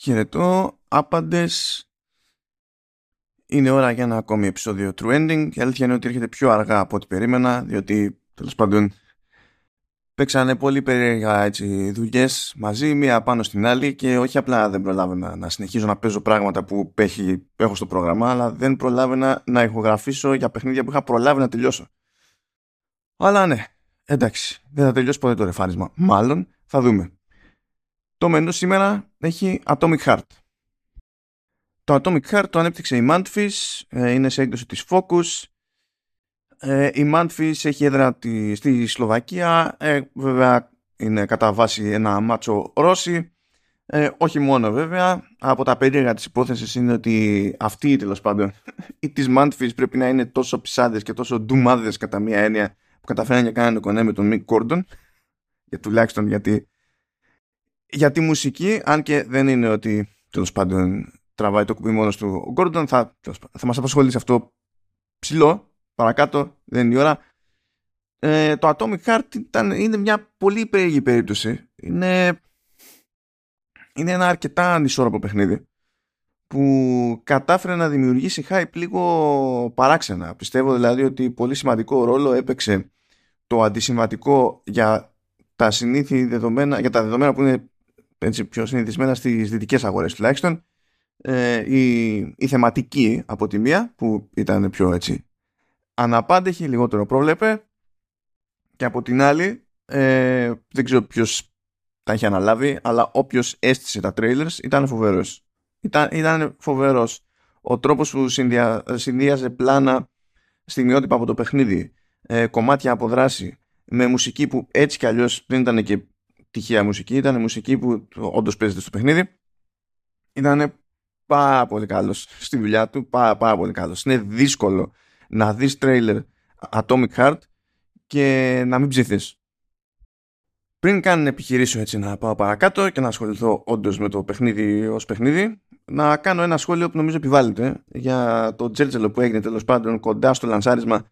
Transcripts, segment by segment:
Χαιρετώ, άπαντες. Είναι ώρα για ένα ακόμη επεισόδιο True Ending. Η αλήθεια είναι ότι έρχεται πιο αργά από ό,τι περίμενα, διότι τέλος πάντων παίξανε πολύ περίεργα έτσι, δουλειές μαζί, μία πάνω στην άλλη και όχι απλά δεν προλάβαινα να συνεχίζω να παίζω πράγματα που έχει, έχω στο πρόγραμμα, αλλά δεν προλάβαινα να ηχογραφήσω για παιχνίδια που είχα προλάβει να τελειώσω. Αλλά ναι, εντάξει, δεν θα τελειώσει ποτέ το ρεφάρισμα. Μάλλον θα δούμε. Το μενού σήμερα έχει Atomic Heart. Το Atomic Heart το ανέπτυξε η Mantis, ε, είναι σε έκδοση της Focus. Ε, η Mantis έχει έδρα στη Σλοβακία, ε, βέβαια είναι κατά βάση ένα μάτσο Ρώση. όχι μόνο βέβαια, από τα περίεργα της υπόθεσης είναι ότι αυτοί τέλος πάντων οι της Mantis πρέπει να είναι τόσο ψάδες και τόσο ντουμάδες κατά μία έννοια που καταφέραν και κάνανε κονέ με τον Mick Gordon, για τουλάχιστον γιατί για τη μουσική, αν και δεν είναι ότι τέλος πάντων τραβάει το κουμπί μόνος του ο Γκόρντον, θα, θα μας απασχολήσει αυτό ψηλό, παρακάτω, δεν είναι η ώρα. Ε, το Atomic Heart ήταν, είναι μια πολύ περίεργη περίπτωση. Είναι, είναι ένα αρκετά ανισόρροπο παιχνίδι που κατάφερε να δημιουργήσει hype λίγο παράξενα. Πιστεύω δηλαδή ότι πολύ σημαντικό ρόλο έπαιξε το αντισυμβατικό για τα συνήθη δεδομένα, για τα δεδομένα που είναι έτσι, πιο συνηθισμένα στις δυτικές αγορές τουλάχιστον. Ε, η, η θεματική από τη μία που ήταν πιο έτσι αναπάντεχη, λιγότερο πρόβλεπε και από την άλλη ε, δεν ξέρω ποιος τα είχε αναλάβει αλλά όποιος έστησε τα trailers ήταν φοβερός. Ήταν, ήταν φοβερός. Ο τρόπος που συνδυα, συνδύαζε πλάνα στιγμιότυπα από το παιχνίδι ε, κομμάτια από δράση με μουσική που έτσι κι αλλιώς δεν ήταν και τυχαία μουσική, ήταν μουσική που όντως παίζεται στο παιχνίδι. Ήταν πάρα πολύ καλός στη δουλειά του, πάρα, πάρα πολύ καλός. Είναι δύσκολο να δεις τρέιλερ Atomic Heart και να μην ψηθείς. Πριν καν επιχειρήσω έτσι να πάω παρακάτω και να ασχοληθώ όντως με το παιχνίδι ως παιχνίδι, να κάνω ένα σχόλιο που νομίζω επιβάλλεται για το τζέρτζελο που έγινε τέλος πάντων κοντά στο λανσάρισμα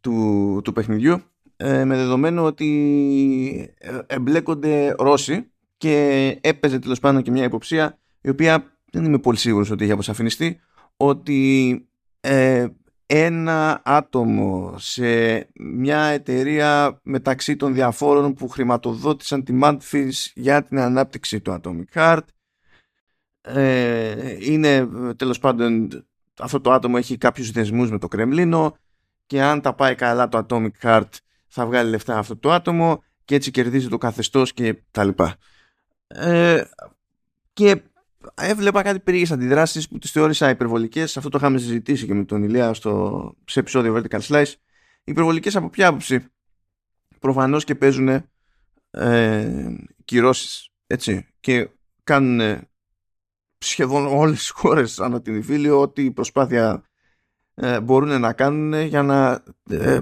του, του παιχνιδιού ε, με δεδομένο ότι ε, εμπλέκονται Ρώσοι και έπαιζε τέλος πάντων και μια υποψία η οποία δεν είμαι πολύ σίγουρος ότι έχει αποσαφινιστεί ότι ε, ένα άτομο σε μια εταιρεία μεταξύ των διαφόρων που χρηματοδότησαν τη Madfish για την ανάπτυξη του Atomic Heart ε, είναι τέλος πάντων αυτό το άτομο έχει κάποιους δεσμούς με το Κρεμλίνο και αν τα πάει καλά το Atomic Heart θα βγάλει λεφτά αυτό το άτομο και έτσι κερδίζει το καθεστώς και τα λοιπά. Ε, και έβλεπα κάτι περίεργες αντιδράσεις που τις θεώρησα υπερβολικές. Αυτό το είχαμε συζητήσει και με τον Ηλία στο, σε επεισόδιο Vertical Slice. Υπερβολικές από ποια άποψη; Προφανώς και παίζουν ε, κυρώσεις. Έτσι. Και κάνουν σχεδόν όλες τις χώρες ανά την υφήλιο ό,τι προσπάθεια ε, μπορούν να κάνουν για να ε,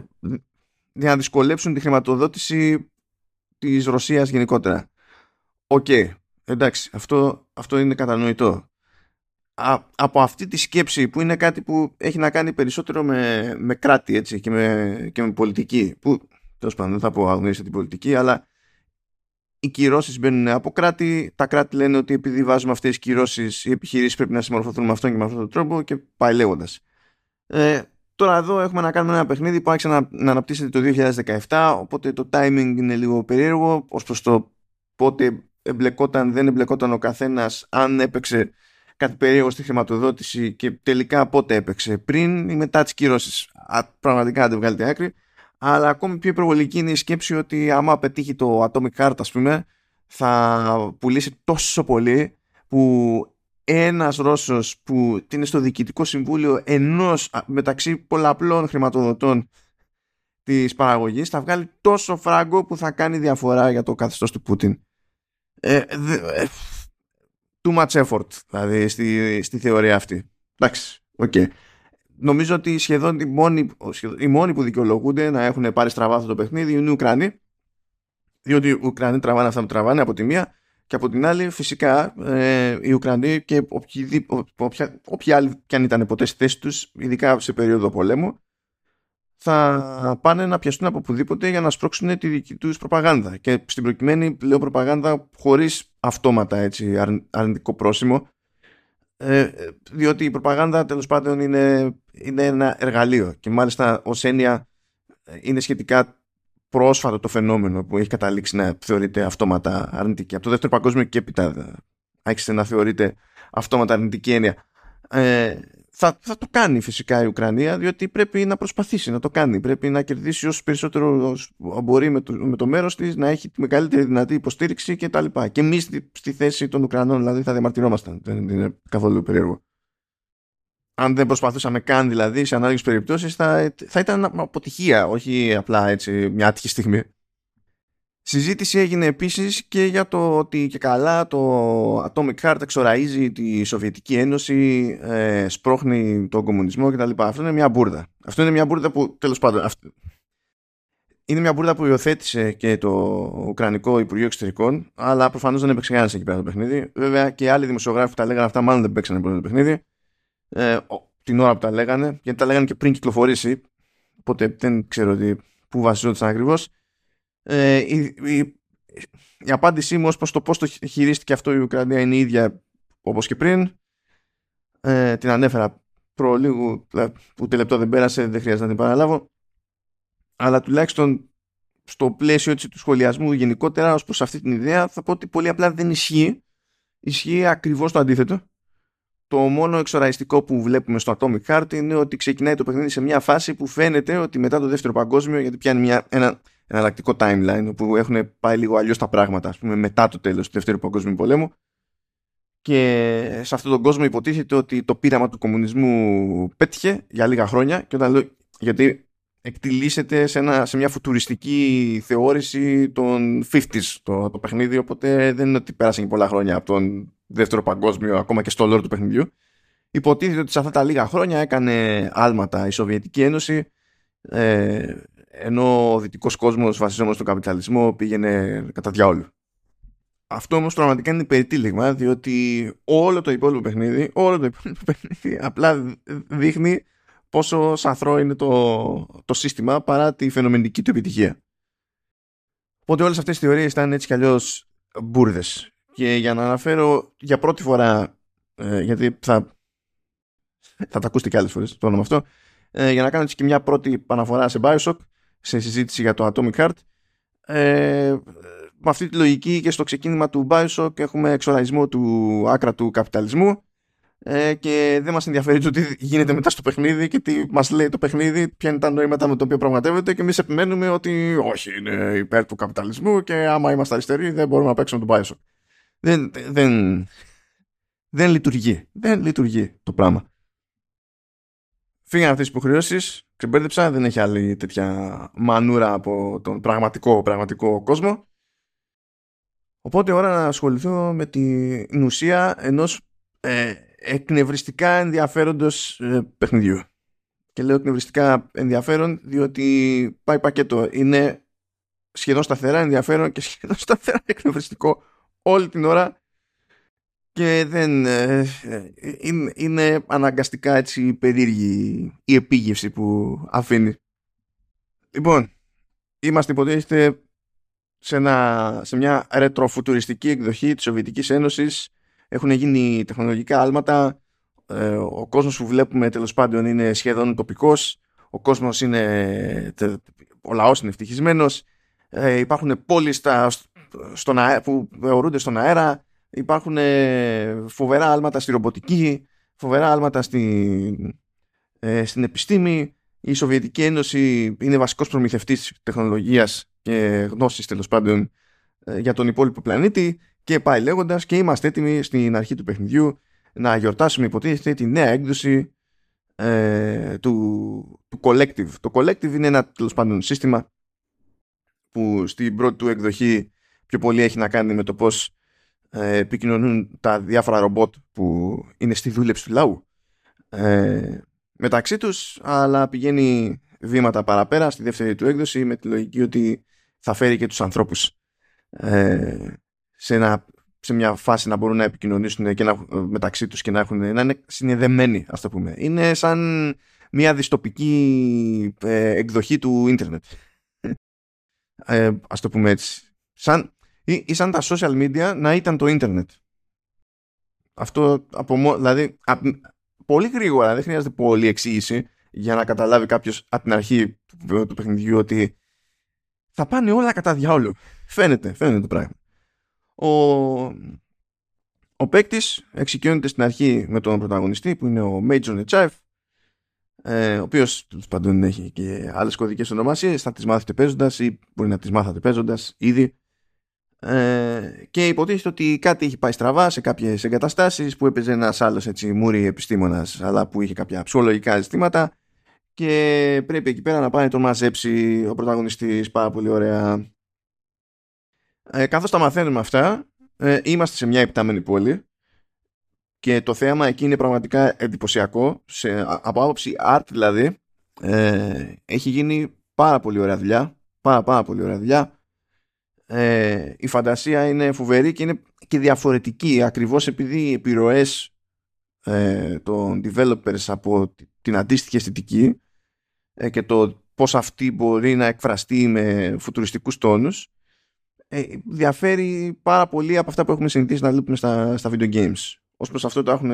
για να δυσκολέψουν τη χρηματοδότηση της Ρωσίας γενικότερα. Οκ, εντάξει, αυτό, αυτό είναι κατανοητό. από αυτή τη σκέψη που είναι κάτι που έχει να κάνει περισσότερο με, με κράτη έτσι, και, με, και με πολιτική, που τέλος πάντων δεν θα πω αγνοήσετε την πολιτική, αλλά οι κυρώσεις μπαίνουν από κράτη. Τα κράτη λένε ότι επειδή βάζουμε αυτές τις κυρώσεις, οι επιχειρήσεις πρέπει να συμμορφωθούν με αυτόν και με αυτόν τον τρόπο και πάει λέγοντας. Ε, Τώρα εδώ έχουμε να κάνουμε ένα παιχνίδι που άρχισε να, να αναπτύσσεται το 2017, οπότε το timing είναι λίγο περίεργο ως προς το πότε εμπλεκόταν, δεν εμπλεκόταν ο καθένας, αν έπαιξε κάτι περίεργο στη χρηματοδότηση και τελικά πότε έπαιξε, πριν ή μετά τις κυρώσεις. Πραγματικά δεν βγάλετε άκρη. Αλλά ακόμη πιο προβολική είναι η σκέψη ότι άμα πετύχει το Atomic Heart, ας πούμε, θα πουλήσει τόσο πολύ που ένας Ρώσος που είναι στο διοικητικό συμβούλιο ενός μεταξύ πολλαπλών χρηματοδοτών της παραγωγής θα βγάλει τόσο φράγκο που θα κάνει διαφορά για το καθεστώς του Πούτιν. Ε, ε, too much effort δηλαδή στη, στη θεωρία αυτή. Εντάξει, οκ. Okay. Νομίζω ότι σχεδόν οι μόνοι, οι μόνοι που δικαιολογούνται να έχουν πάρει στραβά αυτό το παιχνίδι είναι οι Ουκρανοί διότι οι Ουκρανοί τραβάνε αυτά που τραβάνε από τη μία και από την άλλη, φυσικά, ε, οι Ουκρανοί και όποιοι, όποιοι άλλοι κι αν ήταν ποτέ στη θέση τους, ειδικά σε περίοδο πολέμου, θα πάνε να πιαστούν από οπουδήποτε για να σπρώξουν τη δική τους προπαγάνδα. Και στην προκειμένη λέω προπαγάνδα χωρίς αυτόματα έτσι, αρνητικό πρόσημο, ε, διότι η προπαγάνδα τέλος πάντων είναι, είναι ένα εργαλείο και μάλιστα ως έννοια ε, είναι σχετικά πρόσφατο το φαινόμενο που έχει καταλήξει να θεωρείται αυτόματα αρνητική. Από το δεύτερο παγκόσμιο και έπειτα άρχισε να θεωρείται αυτόματα αρνητική έννοια. Ε, θα, θα το κάνει φυσικά η Ουκρανία διότι πρέπει να προσπαθήσει να το κάνει. Πρέπει να κερδίσει όσο περισσότερο μπορεί με το, με το μέρος της, να έχει τη μεγαλύτερη δυνατή υποστήριξη κτλ. Και, και εμείς στη, στη, θέση των Ουκρανών δηλαδή θα διαμαρτυρόμασταν. Δεν είναι καθόλου περίεργο. Αν δεν προσπαθούσαμε καν δηλαδή σε ανάλογες περιπτώσεις θα, θα ήταν αποτυχία, όχι απλά έτσι μια άτυχη στιγμή. Συζήτηση έγινε επίσης και για το ότι και καλά το Atomic Heart εξοραίζει τη Σοβιετική Ένωση, ε, σπρώχνει τον κομμουνισμό κτλ. Αυτό είναι μια μπουρδα. Αυτό είναι μια μπουρδα που τέλος πάντων... Αυτό... Είναι μια μπουρδα που υιοθέτησε και το Ουκρανικό Υπουργείο Εξωτερικών, αλλά προφανώς δεν έπαιξε κανένας εκεί πέρα το παιχνίδι. Βέβαια και άλλοι δημοσιογράφοι που τα λέγανε αυτά, μάλλον δεν παίξανε πολύ το παιχνίδι. Ε, την ώρα που τα λέγανε, γιατί τα λέγανε και πριν κυκλοφορήσει. Οπότε δεν ξέρω πού βασιζόταν ακριβώς. Ε, η, η, η, απάντησή μου ως προς το πώς το χειρίστηκε αυτό η Ουκρανία είναι η ίδια όπως και πριν. Ε, την ανέφερα προ λίγο, ούτε λεπτό δεν πέρασε, δεν χρειάζεται να την παραλάβω. Αλλά τουλάχιστον στο πλαίσιο έτσι, του σχολιασμού γενικότερα ως προς αυτή την ιδέα θα πω ότι πολύ απλά δεν ισχύει. Ισχύει ακριβώς το αντίθετο. Το μόνο εξοραϊστικό που βλέπουμε στο Atomic Heart είναι ότι ξεκινάει το παιχνίδι σε μια φάση που φαίνεται ότι μετά το δεύτερο παγκόσμιο, γιατί πιάνει μια, ένα εναλλακτικό timeline όπου έχουν πάει λίγο αλλιώς τα πράγματα, ας πούμε, μετά το τέλος του Δεύτερου Παγκόσμιου Πολέμου. Και σε αυτόν τον κόσμο υποτίθεται ότι το πείραμα του κομμουνισμού πέτυχε για λίγα χρόνια. Και όταν λέω, γιατί εκτιλήσεται σε, ένα, σε μια φουτουριστική θεώρηση των 50s το, το παιχνίδι, οπότε δεν είναι ότι πέρασαν και πολλά χρόνια από τον Δεύτερο Παγκόσμιο, ακόμα και στο λόρο του παιχνιδιού. Υποτίθεται ότι σε αυτά τα λίγα χρόνια έκανε άλματα η Σοβιετική Ένωση, ε, ενώ ο δυτικός κόσμος βασιζόμενος στον καπιταλισμό πήγαινε κατά διάολο. Αυτό όμως πραγματικά είναι περιτύλιγμα, διότι όλο το υπόλοιπο παιχνίδι, όλο το υπόλοιπο παιχνίδι απλά δείχνει πόσο σαθρό είναι το, το σύστημα παρά τη φαινομενική του επιτυχία. Οπότε όλες αυτές οι θεωρίες ήταν έτσι κι αλλιώς μπουρδες. Και για να αναφέρω για πρώτη φορά, ε, γιατί θα, θα τα ακούσετε κι άλλες φορές το όνομα αυτό, ε, για να κάνω έτσι και μια πρώτη αναφορά σε Bioshock, σε συζήτηση για το Atomic Heart. Ε, με αυτή τη λογική και στο ξεκίνημα του Bioshock έχουμε εξοραϊσμό του άκρα του καπιταλισμού ε, και δεν μας ενδιαφέρει το τι γίνεται μετά στο παιχνίδι και τι μας λέει το παιχνίδι, ποια είναι τα νόηματα με το οποίο πραγματεύεται και εμείς επιμένουμε ότι όχι είναι υπέρ του καπιταλισμού και άμα είμαστε αριστεροί δεν μπορούμε να παίξουμε τον Bioshock. Δεν, δεν, δεν λειτουργεί. Δεν λειτουργεί το πράγμα. Φύγανε αυτές τις υποχρεώσεις ξεμπέρδεψα, δεν έχει άλλη τέτοια μανούρα από τον πραγματικό, πραγματικό κόσμο. Οπότε ώρα να ασχοληθώ με την ουσία ενός ε, εκνευριστικά ενδιαφέροντος ε, παιχνιδιού. Και λέω εκνευριστικά ενδιαφέρον διότι πάει πακέτο. Είναι σχεδόν σταθερά ενδιαφέρον και σχεδόν σταθερά εκνευριστικό όλη την ώρα και δεν ε, ε, είναι, αναγκαστικά έτσι περίεργη η επίγευση που αφήνει. Λοιπόν, είμαστε υποτίθεται σε, ένα, σε μια ρετροφουτουριστική εκδοχή της Σοβιετικής Ένωσης. Έχουν γίνει τεχνολογικά άλματα. Ε, ο κόσμος που βλέπουμε τέλος πάντων είναι σχεδόν τοπικός. Ο κόσμος είναι ο λαός είναι ευτυχισμένος. Υπάρχουν πόλεις στα, στον που ορούνται στον αέρα υπάρχουν ε, φοβερά άλματα στη ρομποτική, φοβερά άλματα στη, ε, στην επιστήμη. Η Σοβιετική Ένωση είναι βασικός προμηθευτής τεχνολογίας και γνώσης τέλος πάντων ε, για τον υπόλοιπο πλανήτη και πάει λέγοντας και είμαστε έτοιμοι στην αρχή του παιχνιδιού να γιορτάσουμε υποτίθεται τη νέα έκδοση ε, του, του Collective. Το Collective είναι ένα τέλος πάντων σύστημα που στην πρώτη του εκδοχή πιο πολύ έχει να κάνει με το πώς ε, επικοινωνούν τα διάφορα ρομπότ που είναι στη δούλεψη του λαού ε, μεταξύ τους αλλά πηγαίνει βήματα παραπέρα στη δεύτερη του έκδοση με τη λογική ότι θα φέρει και τους ανθρώπους ε, σε, ένα, σε μια φάση να μπορούν να επικοινωνήσουν και να, μεταξύ τους και να, έχουν, να είναι συνεδεμένοι ας το πούμε. Είναι σαν μια διστοπική ε, εκδοχή του ίντερνετ. Ε, ας το πούμε έτσι. Σαν, ή, ή, σαν τα social media να ήταν το ίντερνετ. Αυτό από δηλαδή πολύ γρήγορα, δεν χρειάζεται πολύ εξήγηση για να καταλάβει κάποιος από την αρχή του παιχνιδιού ότι θα πάνε όλα κατά διάολο. Φαίνεται, φαίνεται το πράγμα. Ο, ο παίκτης εξοικειώνεται στην αρχή με τον πρωταγωνιστή που είναι ο Major Nechaev, ε, ο οποίος τέλος πάντων έχει και άλλες κωδικές ονομασίες. Θα τις μάθετε παίζοντας ή μπορεί να τις μάθατε παίζοντας ήδη. Ε, και υποτίθεται ότι κάτι έχει πάει στραβά σε κάποιες εγκαταστάσεις που έπαιζε ένας άλλος έτσι μούρι επιστήμονας, αλλά που είχε κάποια ψυχολογικά ζητήματα. Και πρέπει εκεί πέρα να πάει να τον μαζέψει ο πρωταγωνιστής. Πάρα πολύ ωραία. Ε, καθώς τα μαθαίνουμε αυτά, ε, είμαστε σε μια επιτάμενη πόλη. Και το θέαμα εκεί είναι πραγματικά εντυπωσιακό, σε, από άποψη art δηλαδή, ε, έχει γίνει πάρα πολύ ωραία δουλειά, πάρα πάρα πολύ ωραία δουλειά. Ε, η φαντασία είναι φοβερή και είναι και διαφορετική ακριβώς επειδή οι επιρροές ε, των developers από την αντίστοιχη αισθητική ε, και το πώς αυτή μπορεί να εκφραστεί με φουτουριστικούς τόνους ε, διαφέρει πάρα πολύ από αυτά που έχουμε συνηθίσει να βλέπουμε στα, στα video games. Ως προς αυτό το έχουν,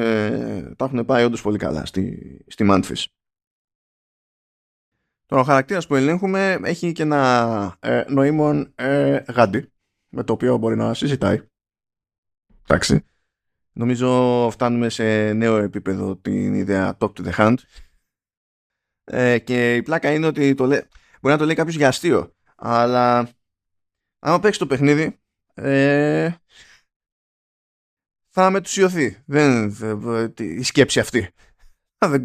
το έχουν πάει όντως πολύ καλά στη, στη Manfis. Τώρα ο χαρακτήρας που ελέγχουμε έχει και ένα ε, νοήμον ε, γάντι με το οποίο μπορεί να συζητάει. Εντάξει. Νομίζω φτάνουμε σε νέο επίπεδο την ιδέα talk to the hand ε, και η πλάκα είναι ότι το λέ... μπορεί να το λέει κάποιος για αστείο. Αλλά άμα παίξει το παιχνίδι, ε, θα μετουσιωθεί. Δεν, η σκέψη αυτή. Δεν,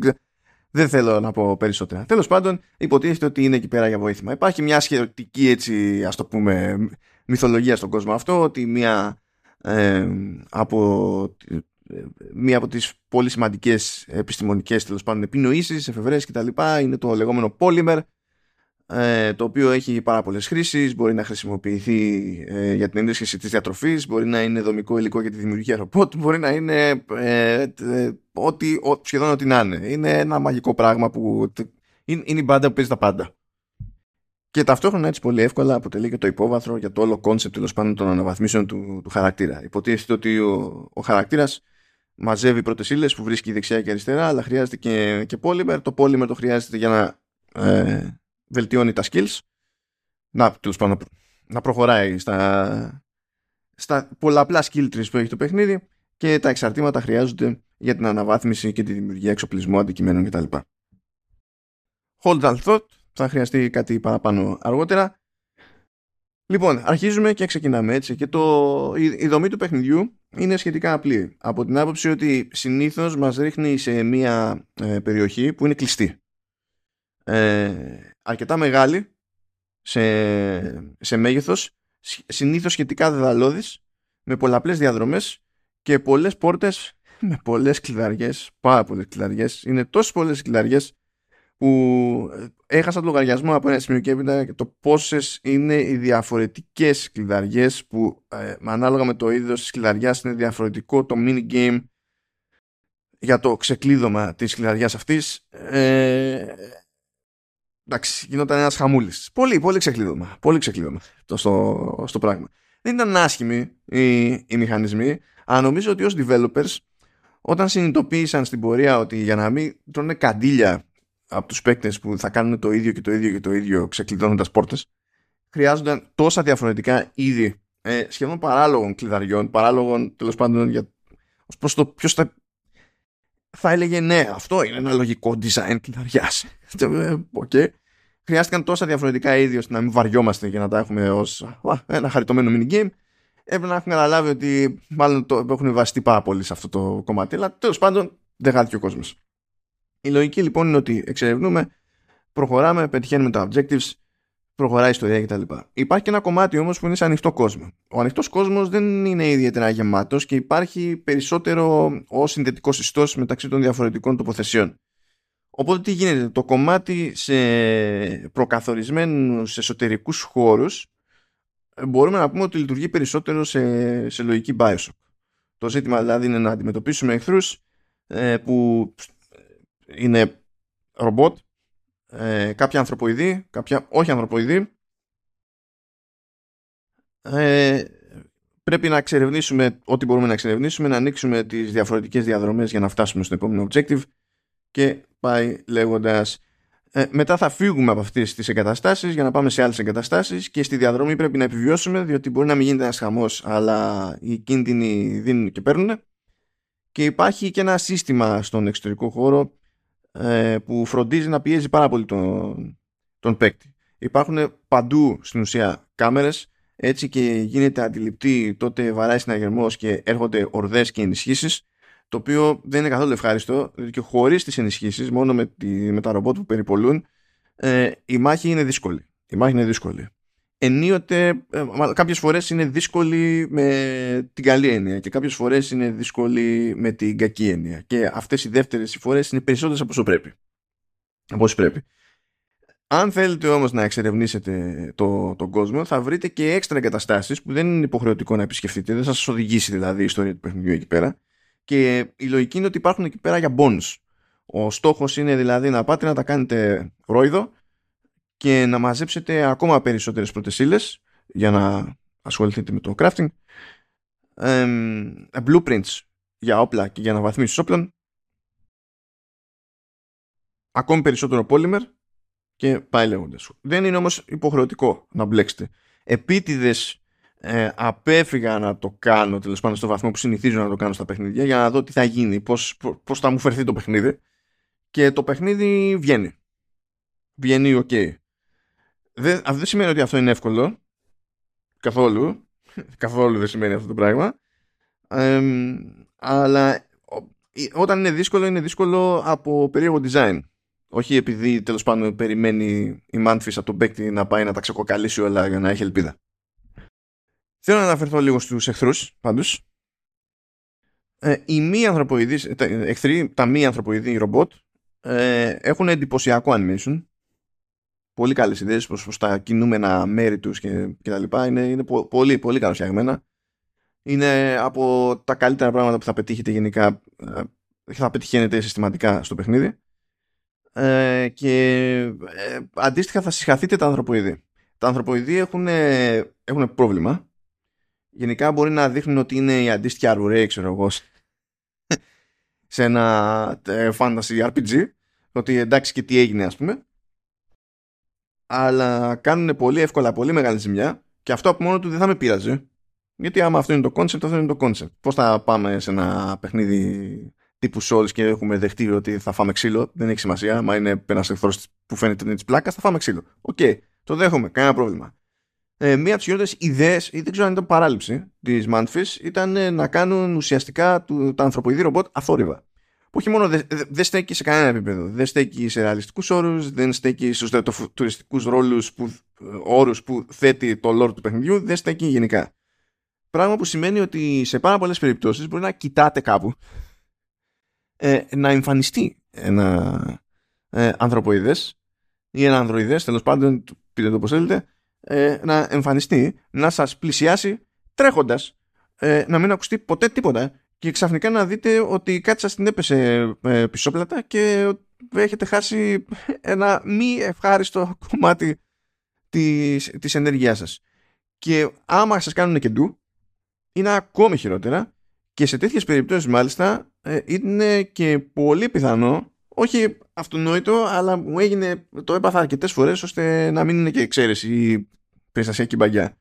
δεν θέλω να πω περισσότερα. Τέλος πάντων, υποτίθεται ότι είναι εκεί πέρα για βοήθημα. Υπάρχει μια σχετική έτσι, ας το πούμε, μυθολογία στον κόσμο αυτό, ότι μια ε, από μία από τις πολύ σημαντικές επιστημονικές τέλος πάντων επινοήσεις, εφευρέσεις κτλ. είναι το λεγόμενο polymer ε, το οποίο έχει πάρα πολλές χρήσεις μπορεί να χρησιμοποιηθεί ε, για την ενίσχυση της διατροφής μπορεί να είναι δομικό υλικό για τη δημιουργία ρομπότ μπορεί να είναι ε, ό,τι, σχεδόν ό,τι να είναι είναι ένα μαγικό πράγμα που είναι, είναι η μπάντα που παίζει τα πάντα και ταυτόχρονα έτσι πολύ εύκολα αποτελεί και το υπόβαθρο για το όλο concept τέλος πάντων των αναβαθμίσεων του, του χαρακτήρα. Υποτίθεται ότι ο, ο χαρακτήρας μαζεύει πρώτες ύλες που βρίσκει δεξιά και αριστερά, αλλά χρειάζεται και, και polymer. Το polymer το χρειάζεται για να ε, βελτιώνει τα skills, να, πάντων, να προχωράει στα, στα πολλαπλά skill trees που έχει το παιχνίδι και τα εξαρτήματα χρειάζονται για την αναβάθμιση και τη δημιουργία εξοπλισμού, αντικειμένων κτλ. Hold that thought, θα χρειαστεί κάτι παραπάνω αργότερα. Λοιπόν, αρχίζουμε και ξεκινάμε έτσι και το, η, η δομή του παιχνιδιού είναι σχετικά απλή. Από την άποψη ότι συνήθως μας ρίχνει σε μια ε, περιοχή που είναι κλειστή. Ε, αρκετά μεγάλη σε, σε μέγεθος, συνήθως σχετικά δεδαλώδης, με πολλαπλές διαδρομές και πολλές πόρτες με πολλές κλειδαριές, πάρα πολλές κλειδαριές. Είναι τόσες πολλές κλειδαριές που ε, έχασα το λογαριασμό από ένα σημείο και έπειτα το πόσες είναι οι διαφορετικές κλειδαριές που ε, ανάλογα με το είδος της κλειδαριάς είναι διαφορετικό το mini game για το ξεκλείδωμα της κλειδαριάς αυτής. Ε, εντάξει, γινόταν ένας χαμούλης. Πολύ, πολύ ξεκλείδωμα. Πολύ ξεκλείδωμα το, στο, στο πράγμα. Δεν ήταν άσχημοι οι, οι μηχανισμοί, αλλά νομίζω ότι ως developers όταν συνειδητοποίησαν στην πορεία ότι για να μην τρώνε καντήλια από τους παίκτες που θα κάνουν το ίδιο και το ίδιο και το ίδιο ξεκλειδώνοντας πόρτες χρειάζονταν τόσα διαφορετικά είδη ε, σχεδόν παράλογων κλειδαριών παράλογων τέλος πάντων για, ως προς το ποιος θα, θα έλεγε ναι αυτό είναι ένα λογικό design κλειδαριάς okay. χρειάστηκαν τόσα διαφορετικά είδη ώστε να μην βαριόμαστε για να τα έχουμε ως ένα χαριτωμένο minigame έπρεπε να έχουμε καταλάβει ότι μάλλον το έχουν βαστεί πάρα πολύ σε αυτό το κομμάτι αλλά τέλος πάντων δεν χάθηκε ο κόσμος η λογική λοιπόν είναι ότι εξερευνούμε, προχωράμε, πετυχαίνουμε τα objectives, προχωράει η ιστορία κτλ. Υπάρχει και ένα κομμάτι όμως που είναι σε ανοιχτό κόσμο. Ο ανοιχτός κόσμος δεν είναι ιδιαίτερα γεμάτος και υπάρχει περισσότερο ω συνδετικός ιστός μεταξύ των διαφορετικών τοποθεσιών. Οπότε τι γίνεται, το κομμάτι σε προκαθορισμένους εσωτερικούς χώρους ε, μπορούμε να πούμε ότι λειτουργεί περισσότερο σε, σε λογική Bioshock. Το ζήτημα δηλαδή είναι να αντιμετωπίσουμε εχθρούς ε, που είναι ρομπότ, ε, κάποια ανθρωποειδή, κάποια όχι ανθρωποειδή. Ε, πρέπει να εξερευνήσουμε ό,τι μπορούμε να εξερευνήσουμε, να ανοίξουμε τις διαφορετικές διαδρομές για να φτάσουμε στο επόμενο objective και πάει λέγοντας ε, μετά θα φύγουμε από αυτές τις εγκαταστάσεις για να πάμε σε άλλες εγκαταστάσεις και στη διαδρομή πρέπει να επιβιώσουμε διότι μπορεί να μην γίνεται ένας χαμός αλλά οι κίνδυνοι δίνουν και παίρνουν και υπάρχει και ένα σύστημα στον εξωτερικό χώρο ε, που φροντίζει να πιέζει πάρα πολύ τον, τον παίκτη. Υπάρχουν παντού στην ουσία κάμερες. Έτσι και γίνεται αντιληπτή τότε βαράει συναγερμός και έρχονται ορδές και ενισχύσεις το οποίο δεν είναι καθόλου ευχάριστο διότι και χωρίς τις ενισχύσεις μόνο με, τη, με τα ρομπότ που περιπολούν ε, η μάχη είναι δύσκολη. Η μάχη είναι δύσκολη. Ενίοτε ε, κάποιες φορές είναι δύσκολη με την καλή έννοια και κάποιες φορές είναι δύσκολη με την κακή έννοια και αυτές οι δεύτερες φορές είναι περισσότερες από όσο πρέπει. Από όσο πρέπει. Αν θέλετε όμως να εξερευνήσετε το, τον κόσμο θα βρείτε και έξτρα εγκαταστάσεις που δεν είναι υποχρεωτικό να επισκεφτείτε, δεν θα σας οδηγήσει δηλαδή η ιστορία του παιχνιδιού εκεί πέρα και η λογική είναι ότι υπάρχουν εκεί πέρα για bonus. Ο στόχος είναι δηλαδή να πάτε να τα κάνετε ρόιδο και να μαζέψετε ακόμα περισσότερες πρωτεσίλες για να ασχοληθείτε με το crafting blueprints για όπλα και για να βαθμίσεις όπλων ακόμη περισσότερο polymer και πάει λέγοντας. Δεν είναι όμως υποχρεωτικό να μπλέξετε. Επίτηδες ε, απέφυγα να το κάνω τέλος πάντων στο βαθμό που συνηθίζω να το κάνω στα παιχνίδια για να δω τι θα γίνει, πώς, πώς θα μου φερθεί το παιχνίδι και το παιχνίδι βγαίνει. Βγαίνει οκ. Okay. Δεν, αυτό δεν σημαίνει ότι αυτό είναι εύκολο καθόλου. καθόλου δεν σημαίνει αυτό το πράγμα. αλλά όταν είναι δύσκολο είναι δύσκολο από περίεργο design. Όχι επειδή τέλος πάντων περιμένει η Mundfish από τον παίκτη να πάει να τα ξεκοκαλίσει όλα για να έχει ελπίδα. Θέλω να αναφερθώ λίγο στους εχθρούς πάντως. Ε, οι μη ανθρωποειδείς, τα, εχθροί, τα μη ανθρωποειδή ρομπότ ε, έχουν εντυπωσιακό animation. Πολύ καλές ιδέες προς, προς τα κινούμενα μέρη τους και, και τα λοιπά. Είναι, είναι πολύ, πολύ καλοσιαγμένα. Είναι από τα καλύτερα πράγματα που θα πετύχετε γενικά ε, θα πετυχαίνετε συστηματικά στο παιχνίδι. Ε, και ε, αντίστοιχα θα συσχαθείτε τα ανθρωποειδή. Τα ανθρωποειδή έχουν, έχουν πρόβλημα γενικά μπορεί να δείχνουν ότι είναι οι αντίστοιχοι αρουραίοι, ξέρω εγώ, σε ένα ε, fantasy RPG, ότι εντάξει και τι έγινε ας πούμε, αλλά κάνουν πολύ εύκολα, πολύ μεγάλη ζημιά και αυτό από μόνο του δεν θα με πείραζε. Γιατί άμα αυτό είναι το concept, αυτό είναι το concept. Πώς θα πάμε σε ένα παιχνίδι τύπου Souls και έχουμε δεχτεί ότι θα φάμε ξύλο, δεν έχει σημασία. Μα είναι ένας εχθρός που φαίνεται είναι της πλάκας, θα φάμε ξύλο. Οκ, okay, το δέχομαι, κανένα πρόβλημα ε, μία από τις χειρότερες ιδέες, ή δεν ξέρω αν ήταν παράληψη της Manfis, ήταν ε, να κάνουν ουσιαστικά του, τα ανθρωποειδή ρομπότ αθόρυβα. Που όχι μόνο δεν δε στέκει σε κανένα επίπεδο. Δεν στέκει σε ρεαλιστικούς όρους, δεν στέκει στους τουριστικούς ρόλους που, όρους που θέτει το lore του παιχνιδιού, δεν στέκει γενικά. Πράγμα που σημαίνει ότι σε πάρα πολλές περιπτώσεις μπορεί να κοιτάτε κάπου ε, να εμφανιστεί ένα ε, ανθρωποειδές ή ένα ανδροειδές, τέλος πάντων, πείτε το πώς θέλετε, ε, να εμφανιστεί, να σας πλησιάσει τρέχοντας, ε, να μην ακουστεί ποτέ τίποτα και ξαφνικά να δείτε ότι κάτι σας την έπεσε ε, πισόπλατα και έχετε χάσει ένα μη ευχάριστο κομμάτι της, της ενέργειάς σας. Και άμα σας κάνουν και ντου, είναι ακόμη χειρότερα και σε τέτοιες περιπτώσεις μάλιστα ε, είναι και πολύ πιθανό όχι αυτονόητο, αλλά μου έγινε, το έπαθα αρκετές φορές ώστε να μην είναι και εξαίρεση περιστασιακή μπαγκιά.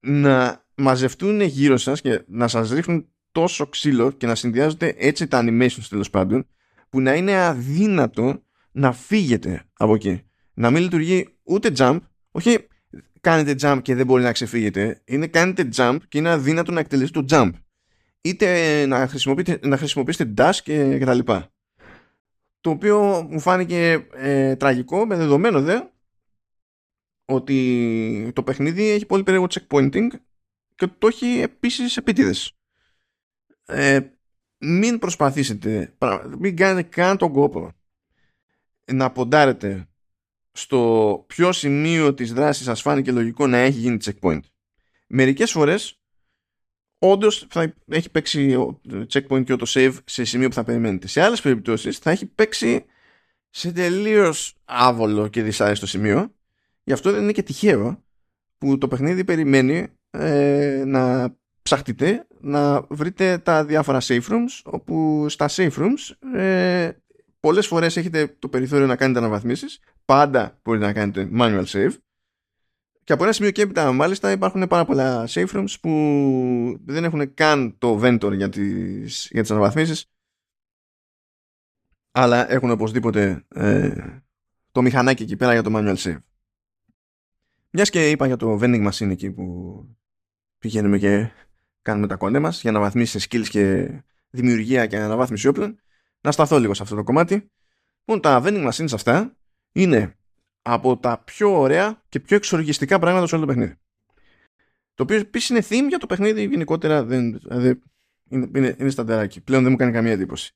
Να μαζευτούν γύρω σας και να σας ρίχνουν τόσο ξύλο και να συνδυάζονται έτσι τα animations τέλος πάντων που να είναι αδύνατο να φύγετε από εκεί. Να μην λειτουργεί ούτε jump, όχι κάνετε jump και δεν μπορεί να ξεφύγετε, είναι κάνετε jump και είναι αδύνατο να εκτελέσετε το jump. Είτε να χρησιμοποιήσετε, να χρησιμοποιήσετε dash και, και τα λοιπά. Το οποίο μου φάνηκε ε, τραγικό με δεδομένο δε ότι το παιχνίδι έχει πολύ περίεργο checkpointing και το έχει επίσης επίτηδες. Ε, μην προσπαθήσετε, μην κάνετε καν τον κόπο να ποντάρετε στο ποιο σημείο της δράσης σας φάνηκε λογικό να έχει γίνει checkpoint. Μερικές φορές όντως θα έχει παίξει checkpoint και auto save σε σημείο που θα περιμένετε. Σε άλλες περιπτώσεις θα έχει παίξει σε τελείως άβολο και δυσάρεστο σημείο. Γι' αυτό δεν είναι και τυχαίο που το παιχνίδι περιμένει ε, να ψαχτείτε να βρείτε τα διάφορα safe rooms όπου στα safe rooms ε, πολλές φορές έχετε το περιθώριο να κάνετε αναβαθμίσεις πάντα μπορείτε να κάνετε manual save και από ένα σημείο και έπειτα μάλιστα υπάρχουν πάρα πολλά safe rooms που δεν έχουν καν το vendor για τις, για τις αναβαθμίσεις αλλά έχουν οπωσδήποτε ε, το μηχανάκι εκεί πέρα για το manual save. Μιας και είπα για το vending machine εκεί που πηγαίνουμε και κάνουμε τα κόντε μας για να βαθμίσει skills και δημιουργία και αναβάθμιση όπλων να σταθώ λίγο σε αυτό το κομμάτι. Λοιπόν, τα vending machines αυτά είναι από τα πιο ωραία και πιο εξοργιστικά πράγματα σε όλο το παιχνίδι. Το οποίο επίσης είναι theme για το παιχνίδι γενικότερα. Δεν, δηλαδή, είναι, είναι, είναι σταντεράκι. Πλέον δεν μου κάνει καμία εντύπωση.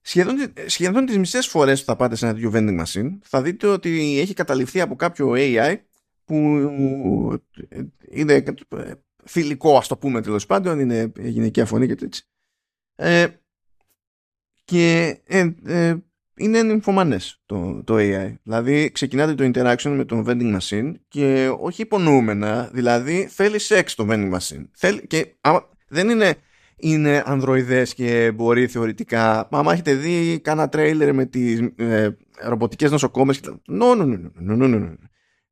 Σχεδόν, σχεδόν τις μισές φορές που θα πάτε σε ένα τέτοιο vending machine θα δείτε ότι έχει καταληφθεί από κάποιο AI που είναι θηλυκό ας το πούμε τέλος πάντων είναι γυναικεία φωνή και τέτοια. Ε, και ε, ε, είναι νυμφωμανές το, το AI δηλαδή ξεκινάτε το interaction με τον vending machine και όχι υπονοούμενα δηλαδή θέλει σεξ το vending machine. Θέλει, και άμα, δεν είναι είναι ανδροειδές και μπορεί θεωρητικά άμα έχετε δει κάνα τρέιλερ με τις ε, ρομποτικές νοσοκόμες no, no, no, no, no, no.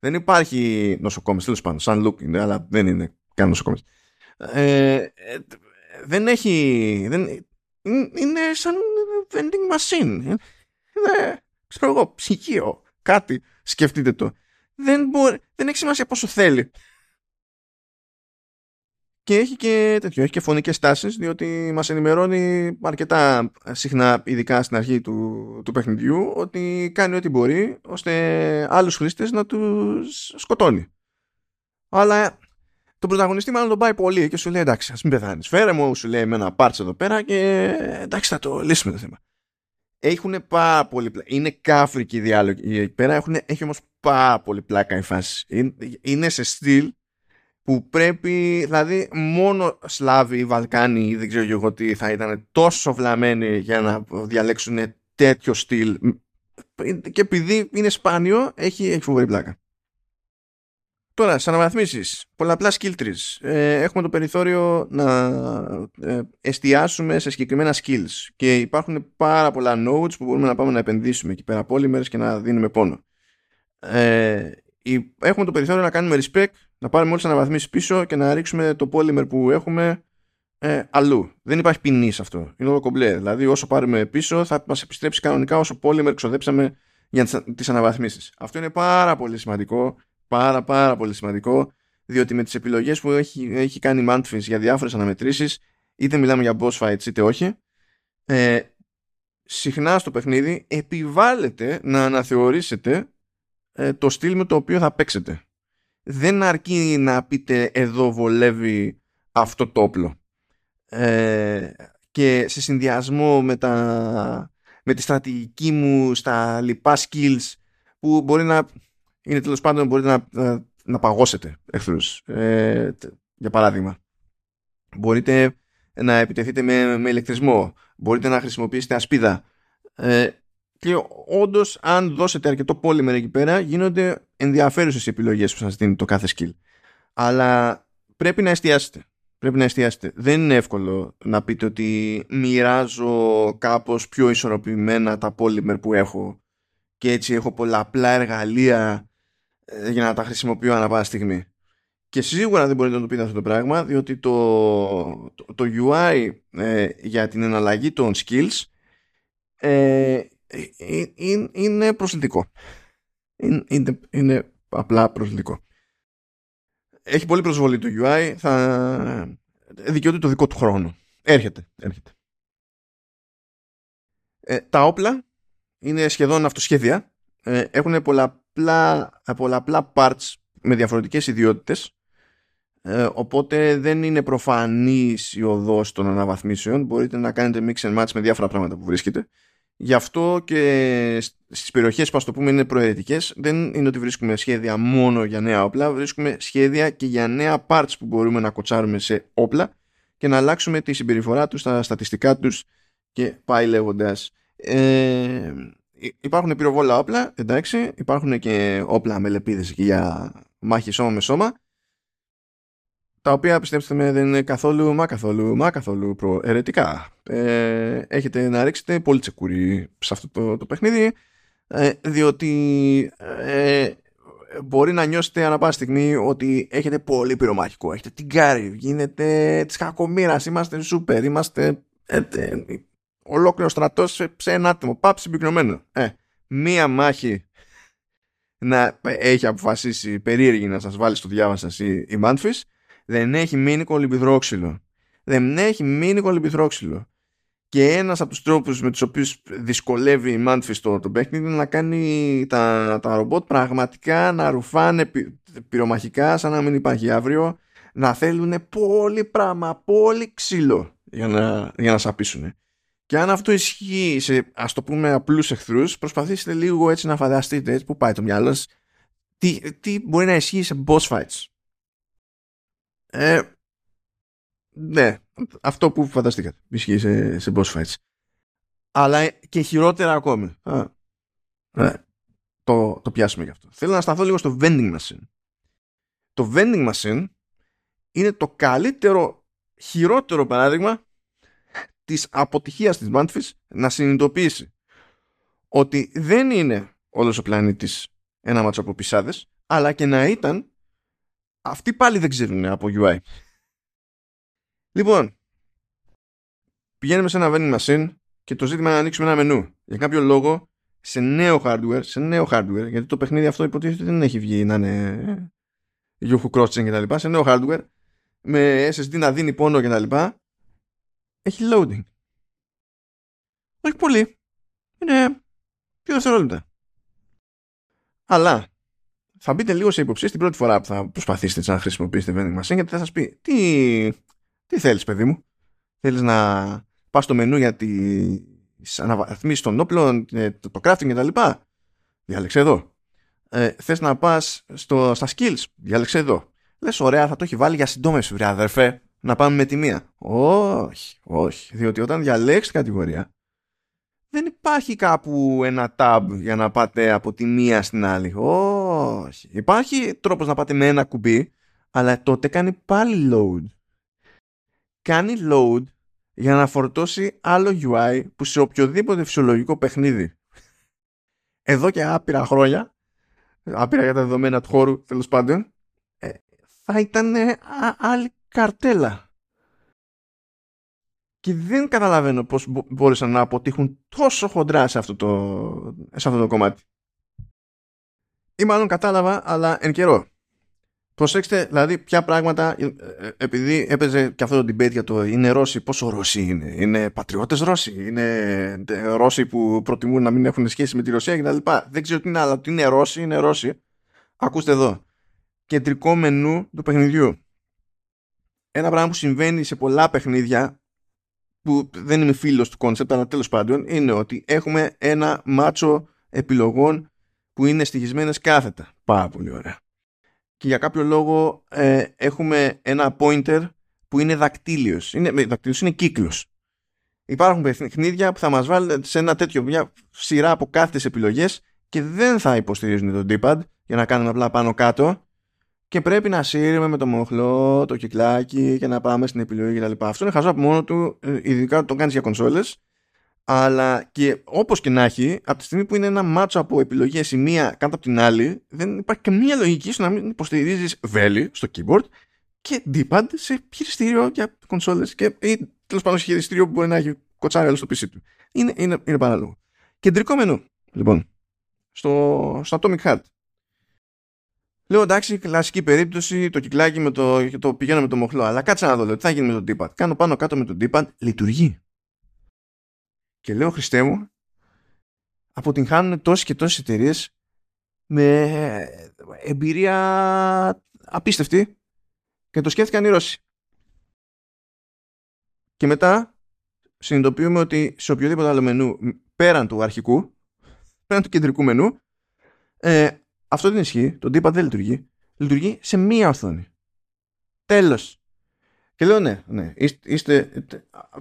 Δεν υπάρχει νοσοκόμες τέλος πάντων σαν look είναι αλλά δεν είναι καν νοσοκόμες ε, ε, δεν έχει δεν, είναι σαν vending machine. Είναι ξέρω εγώ ψυγείο κάτι σκεφτείτε το. Δεν, μπορεί, δεν έχει σημασία πόσο θέλει και έχει και τέτοιο, έχει και φωνικές τάσεις διότι μας ενημερώνει αρκετά συχνά ειδικά στην αρχή του, του παιχνιδιού ότι κάνει ό,τι μπορεί ώστε άλλους χρήστες να τους σκοτώνει αλλά τον πρωταγωνιστή μάλλον τον πάει πολύ και σου λέει εντάξει ας μην πεθάνεις φέρε μου σου λέει με ένα πάρτς εδώ πέρα και εντάξει θα το λύσουμε το θέμα έχουν πάρα πολύ πλάκα. Είναι κάφρικοι οι διάλογοι εκεί πέρα. Έχουν, έχει όμως πάρα πολύ πλάκα η φάση. Είναι, είναι σε στυλ που πρέπει, δηλαδή μόνο Σλάβοι ή Βαλκάνοι ή δεν ξέρω εγώ τι θα ήταν τόσο βλαμμένοι για να διαλέξουν τέτοιο στυλ και επειδή είναι σπάνιο έχει, έχει φοβερή πλάκα. Τώρα, σε αναβαθμίσεις, πολλαπλά skill trees. Ε, έχουμε το περιθώριο να ε, εστιάσουμε σε συγκεκριμένα skills και υπάρχουν πάρα πολλά nodes που μπορούμε να πάμε να επενδύσουμε εκεί πέρα polymers και να δίνουμε πόνο. Ε, έχουμε το περιθώριο να κάνουμε respect να πάρουμε όλες τις αναβαθμίσεις πίσω και να ρίξουμε το polymer που έχουμε ε, αλλού. Δεν υπάρχει ποινή σε αυτό. Είναι όλο κομπλέ. Δηλαδή, όσο πάρουμε πίσω, θα μας επιστρέψει κανονικά όσο polymer ξοδέψαμε για τις αναβαθμίσεις. Αυτό είναι πάρα πολύ σημαντικό. Πάρα πάρα πολύ σημαντικό. Διότι με τις επιλογές που έχει, έχει κάνει Mantfis για διάφορες αναμετρήσεις, είτε μιλάμε για boss fights είτε όχι, ε, συχνά στο παιχνίδι επιβάλλεται να αναθεωρήσετε ε, το στυλ με το οποίο θα παίξετε δεν αρκεί να πείτε εδώ βολεύει αυτό το όπλο. Ε, και σε συνδυασμό με, τα, με τη στρατηγική μου στα λοιπά skills που μπορεί να είναι τέλος πάντων μπορείτε να, να, να παγώσετε εχθρούς. Ε, για παράδειγμα. Μπορείτε να επιτεθείτε με, με ηλεκτρισμό. Μπορείτε να χρησιμοποιήσετε ασπίδα. Ε, και όντως, αν δώσετε αρκετό πόλεμο εκεί πέρα, γίνονται ενδιαφέρουσες οι επιλογές που σας δίνει το κάθε skill. Αλλά πρέπει να εστιάσετε. Πρέπει να εστιάσετε. Δεν είναι εύκολο να πείτε ότι μοιράζω κάπως πιο ισορροπημένα τα πόλυμερ που έχω και έτσι έχω πολλαπλά εργαλεία ε, για να τα χρησιμοποιώ ανά πάσα στιγμή. Και σίγουρα δεν μπορείτε να το πείτε αυτό το πράγμα διότι το, το, UI ε, για την εναλλαγή των skills ε, ε, ε, είναι προσλητικό. Είναι, είναι απλά προσλητικό. Έχει πολύ προσβολή το UI, θα δικαιούται το δικό του χρόνο. Έρχεται, έρχεται. Ε, τα όπλα είναι σχεδόν αυτοσχέδια. Ε, έχουν πολλαπλά, πολλαπλά parts με διαφορετικές ιδιότητες. Ε, οπότε δεν είναι προφανής η οδός των αναβαθμίσεων. Μπορείτε να κάνετε mix and match με διάφορα πράγματα που βρίσκετε. Γι' αυτό και στις περιοχές που ας το πούμε είναι προαιρετικές δεν είναι ότι βρίσκουμε σχέδια μόνο για νέα όπλα, βρίσκουμε σχέδια και για νέα parts που μπορούμε να κοτσάρουμε σε όπλα και να αλλάξουμε τη συμπεριφορά τους, τα στατιστικά τους και πάει λέγοντας. Ε, υπάρχουν πυροβόλα όπλα, εντάξει, υπάρχουν και όπλα με λεπίδες για μάχη σώμα με σώμα, τα οποία πιστέψτε με δεν είναι καθόλου μα καθόλου μα καθόλου προαιρετικά. Ε, έχετε να ρίξετε πολύ τσεκούρι σε αυτό το, το παιχνίδι, ε, διότι ε, μπορεί να νιώσετε ανά πάση στιγμή ότι έχετε πολύ πυρομαχικό. Έχετε την κάρη, γίνεται της κακομήρα, είμαστε σούπερ, είμαστε ε, ε, ολόκληρο στρατός σε, σε ένα άτομο. Πάπ συμπυκνωμένο. Ε, μία μάχη να έχει αποφασίσει περίεργη να σας βάλει στο διάβα σας η, η Μάνφης δεν έχει μείνει κολυμπιδρόξυλο. Δεν έχει μείνει κολυμπιδρόξυλο. Και ένας από τους τρόπους με τους οποίους δυσκολεύει η Μάνφη στο το παιχνίδι είναι να κάνει τα, τα ρομπότ πραγματικά να ρουφάνε πυ, πυρομαχικά σαν να μην υπάρχει αύριο να θέλουν πολύ πράγμα, πολύ ξύλο για να, για να σαπίσουν. Και αν αυτό ισχύει σε ας το πούμε απλούς εχθρούς προσπαθήστε λίγο έτσι να φανταστείτε έτσι που πάει το μυαλό σας τι, τι μπορεί να ισχύει σε boss fights. Ε, ναι, αυτό που φανταστήκατε ισχύει σε, σε boss fights. Αλλά και χειρότερα ακόμη. Α, ναι, το, το πιάσουμε γι' αυτό. Θέλω να σταθώ λίγο στο vending machine. Το vending machine είναι το καλύτερο, χειρότερο παράδειγμα της αποτυχίας της Manfis να συνειδητοποιήσει ότι δεν είναι όλος ο πλανήτης ένα μάτσο από πισάδες, αλλά και να ήταν αυτοί πάλι δεν ξέρουν από UI. Λοιπόν, πηγαίνουμε σε ένα vending machine και το ζήτημα είναι να ανοίξουμε ένα μενού. Για κάποιο λόγο, σε νέο hardware, σε νέο hardware, γιατί το παιχνίδι αυτό υποτίθεται δεν έχει βγει να είναι Yahoo Crossing κτλ. Σε νέο hardware, με SSD να δίνει πόνο κτλ. Έχει loading. Όχι πολύ. Είναι δύο δευτερόλεπτα. Αλλά θα μπείτε λίγο σε υποψίες την πρώτη φορά που θα προσπαθήσετε να χρησιμοποιήσετε vending machine γιατί θα σας πει τι, τι θέλεις παιδί μου; Θέλεις να πας στο μενού για τις αναβαθμίσεις των όπλων, ε, το, το crafting κτλ. Διάλεξε εδώ. Ε, θες να πας στο, στα skills, διάλεξε εδώ. Λες ωραία θα το έχει βάλει για συντόμευση βρε αδερφέ να πάμε με τη μία. Όχι, όχι. Διότι όταν διαλέξεις κατηγορία δεν υπάρχει κάπου ένα tab για να πάτε από τη μία στην άλλη. Όχι. Υπάρχει τρόπος να πάτε με ένα κουμπί, αλλά τότε κάνει πάλι load. Κάνει load για να φορτώσει άλλο UI που σε οποιοδήποτε φυσιολογικό παιχνίδι. Εδώ και άπειρα χρόνια, άπειρα για τα δεδομένα του χώρου τέλος πάντων, ε, θα ήταν άλλη καρτέλα και δεν καταλαβαίνω πώς μπόρεσαν να αποτύχουν τόσο χοντρά σε αυτό το, σε αυτό το κομμάτι. Ή μάλλον κατάλαβα, αλλά εν καιρό. Προσέξτε, δηλαδή, ποια πράγματα, ε, ε, επειδή έπαιζε και αυτό το debate για το είναι Ρώσοι, πόσο Ρώσοι είναι. Είναι πατριώτες Ρώσοι, είναι Ρώσοι που προτιμούν να μην έχουν σχέση με τη Ρωσία κτλ. Δεν ξέρω τι είναι, αλλά ότι είναι Ρώσοι, είναι Ρώσοι. Ακούστε εδώ. Κεντρικό μενού του παιχνιδιού. Ένα πράγμα που συμβαίνει σε πολλά παιχνίδια που δεν είμαι φίλος του concept αλλά τέλος πάντων είναι ότι έχουμε ένα μάτσο επιλογών που είναι στοιχισμένες κάθετα. Πάρα πολύ ωραία. Και για κάποιο λόγο ε, έχουμε ένα pointer που είναι δακτύλιος. Είναι, δακτύλιος είναι κύκλος. Υπάρχουν παιχνίδια που θα μας βάλουν σε ένα τέτοιο μια σειρά από κάθετες επιλογές και δεν θα υποστηρίζουν το D-pad για να κάνουμε απλά πάνω κάτω και πρέπει να σύρουμε με το μοχλό, το κυκλάκι και να πάμε στην επιλογή κτλ. Αυτό είναι χαζό από μόνο του, ε, ειδικά όταν το κάνεις για κονσόλες. Αλλά και όπως και να έχει, από τη στιγμή που είναι ένα μάτσο από επιλογές η μία κάτω από την άλλη, δεν υπάρχει καμία λογική στο να μην υποστηρίζεις βέλη στο keyboard και D-pad σε χειριστήριο για κονσόλες και, ή τέλος πάντων σε χειριστήριο που μπορεί να έχει κοτσάρι στο PC του. Είναι, είναι, είναι παράλογο. Κεντρικό μενού, λοιπόν, στο, στο Atomic Heart Λέω εντάξει, κλασική περίπτωση, το κυκλάκι με το, το πηγαίνω με το μοχλό. Αλλά κάτσε να δω, λέω, τι θα γίνει με το D-pad. Κάνω πάνω κάτω με το D-pad, λειτουργεί. Και λέω, Χριστέ μου, αποτυγχάνουν τόσε και τόσες εταιρείες με εμπειρία απίστευτη και το σκέφτηκαν οι Ρώσοι. Και μετά συνειδητοποιούμε ότι σε οποιοδήποτε άλλο μενού πέραν του αρχικού, πέραν του κεντρικού μενού, ε, αυτό δεν ισχύει. Το D-pad δεν λειτουργεί. Λειτουργεί σε μία οθόνη. Τέλος. Και λέω ναι, ναι. Είστε,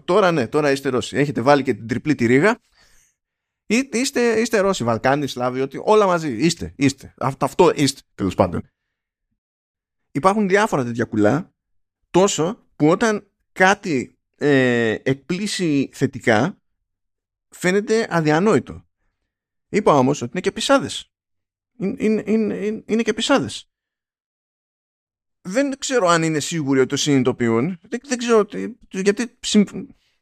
τώρα ναι, τώρα είστε Ρώσοι. Έχετε βάλει και την τριπλή τη ρίγα. Είστε, είστε Ρώσοι, Βαλκάνοι, Σλάβοι, ότι όλα μαζί. Είστε, είστε. Αυτό είστε, τέλος πάντων. Υπάρχουν διάφορα τέτοια κουλά, τόσο που όταν κάτι ε, εκπλήσει θετικά, φαίνεται αδιανόητο. Είπα όμως ότι είναι και πισάδες. Είναι, είναι, είναι, είναι και πισάδες. Δεν ξέρω αν είναι σίγουροι ότι το συνειδητοποιούν. Δεν, δεν ξέρω γιατί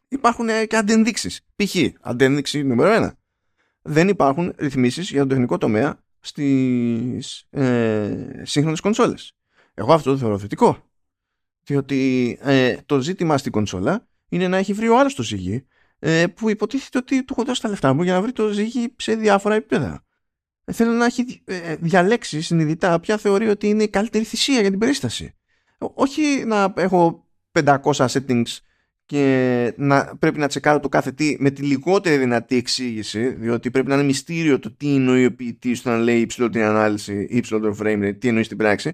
υπάρχουν και αντενδείξεις. Π.χ. αντένδειξη νούμερο ένα. Δεν υπάρχουν ρυθμίσεις για τον τεχνικό τομέα στις ε, σύγχρονες κονσόλες. Εγώ αυτό το θεωρώ θετικό. Διότι ε, το ζήτημα στην κονσόλα είναι να έχει βρει ο άλλος το ζυγί ε, που υποτίθεται ότι του έχω δώσει τα λεφτά μου για να βρει το ζύγι σε διάφορα επίπεδα. Ε, θέλω να έχει ε, διαλέξει συνειδητά ποια θεωρεί ότι είναι η καλύτερη θυσία για την περίσταση. Όχι να έχω 500 settings και να πρέπει να τσεκάρω το κάθε τι με τη λιγότερη δυνατή εξήγηση, διότι πρέπει να είναι μυστήριο το τι εννοεί ο ποιητής όταν λέει υψηλότερη ανάλυση ή υψηλότερο frame rate, τι εννοείς στην πράξη.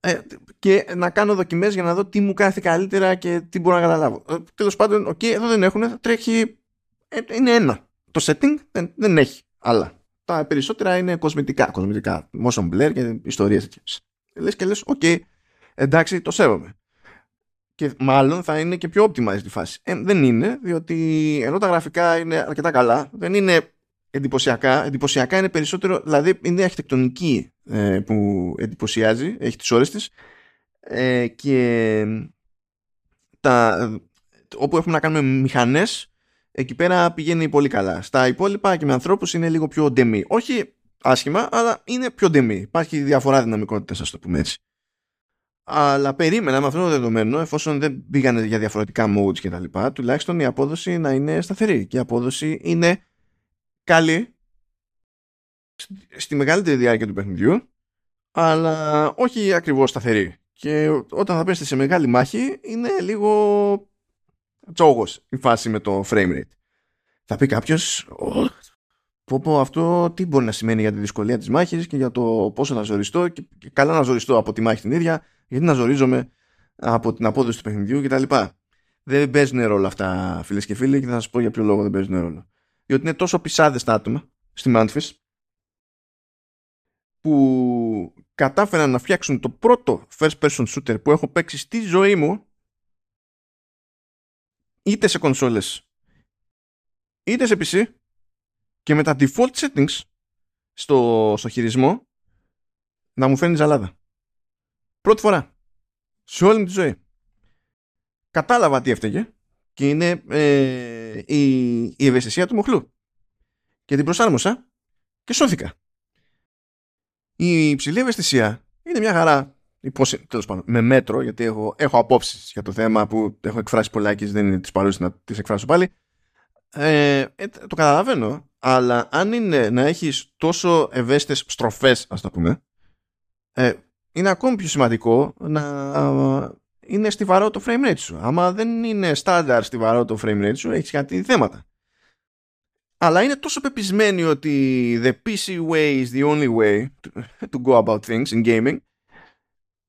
Ε, και να κάνω δοκιμές για να δω τι μου κάθεται καλύτερα και τι μπορώ να καταλάβω. Ε, Τέλος πάντων, okay, εδώ δεν έχουν, τρέχει. Ε, είναι ένα. Το setting δεν, δεν έχει άλλα. Τα περισσότερα είναι κοσμητικά. Κοσμητικά. Motion blur και ιστορίες τέτοιες. Λες και λες, οκ, εντάξει, το σέβομαι. Και μάλλον θα είναι και πιο optimized η φάση. Ε, δεν είναι, διότι ενώ τα γραφικά είναι αρκετά καλά, δεν είναι εντυπωσιακά. Εντυπωσιακά είναι περισσότερο, δηλαδή είναι αρχιτεκτονική ε, που εντυπωσιάζει, έχει τις ώρες της ε, και τα, όπου έχουμε να κάνουμε μηχανές εκεί πέρα πηγαίνει πολύ καλά. Στα υπόλοιπα και με ανθρώπους είναι λίγο πιο ντεμή. Όχι άσχημα, αλλά είναι πιο ντεμή. Υπάρχει διαφορά δυναμικότητας, ας το πούμε έτσι. Αλλά περίμενα με αυτό το δεδομένο, εφόσον δεν πήγανε για διαφορετικά modes και τα λοιπά, τουλάχιστον η απόδοση να είναι σταθερή. Και η απόδοση είναι καλή στη μεγαλύτερη διάρκεια του παιχνιδιού, αλλά όχι ακριβώς σταθερή. Και όταν θα πέσετε σε μεγάλη μάχη, είναι λίγο τσόγος η φάση με το frame rate. Θα πει κάποιος, πω πω αυτό τι μπορεί να σημαίνει για τη δυσκολία της μάχης και για το πόσο θα ζοριστώ και, καλά να ζοριστώ από τη μάχη την ίδια, γιατί να ζορίζομαι από την απόδοση του παιχνιδιού κτλ. Δεν παίζουν ρόλο αυτά φίλες και φίλοι και θα σας πω για ποιο λόγο δεν παίζουν ρόλο. Διότι είναι τόσο πισάδες τα άτομα στη Manfis που κατάφεραν να φτιάξουν το πρώτο first person shooter που έχω παίξει στη ζωή μου είτε σε κονσόλες είτε σε PC και με τα default settings στο, στο χειρισμό να μου φαίνει ζαλάδα. Πρώτη φορά. Σε όλη μου τη ζωή. Κατάλαβα τι έφταιγε και είναι ε, η, η ευαισθησία του μοχλού. Και την προσάρμοσα και σώθηκα. Η υψηλή ευαισθησία είναι μια χαρά. Τέλος πάντων, με μέτρο, γιατί έχω, έχω απόψεις για το θέμα που έχω εκφράσει πολλά και δεν είναι της παρούσης να τις εκφράσω πάλι. Ε, ε, το καταλαβαίνω, αλλά αν είναι να έχεις τόσο ευαίσθητες στροφές, ας το πούμε, ε, είναι ακόμη πιο σημαντικό να είναι στιβαρό το frame rate σου. Άμα δεν είναι στάνταρ στιβαρό το frame rate σου, έχεις κάτι θέματα αλλά είναι τόσο πεπισμένοι ότι the PC way is the only way to, go about things in gaming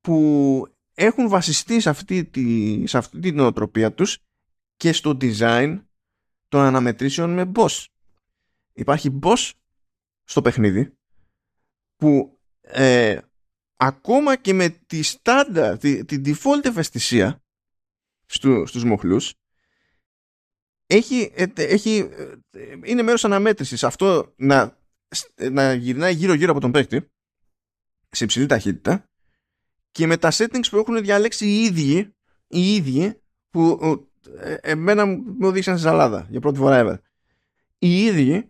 που έχουν βασιστεί σε αυτή, τη, σε αυτή την νοοτροπία τους και στο design των αναμετρήσεων με boss. Υπάρχει boss στο παιχνίδι που ε, ακόμα και με τη στάντα, τη, τη default ευαισθησία στου, στους μοχλούς έχει, ε, έχει, ε, είναι μέρος αναμέτρησης αυτό να, να γυρνάει γύρω-γύρω από τον παίκτη σε υψηλή ταχύτητα και με τα settings που έχουν διαλέξει οι ίδιοι, οι ίδιοι που ε, εμένα μου οδήγησαν σε ζαλάδα για πρώτη φορά ever. Οι ίδιοι,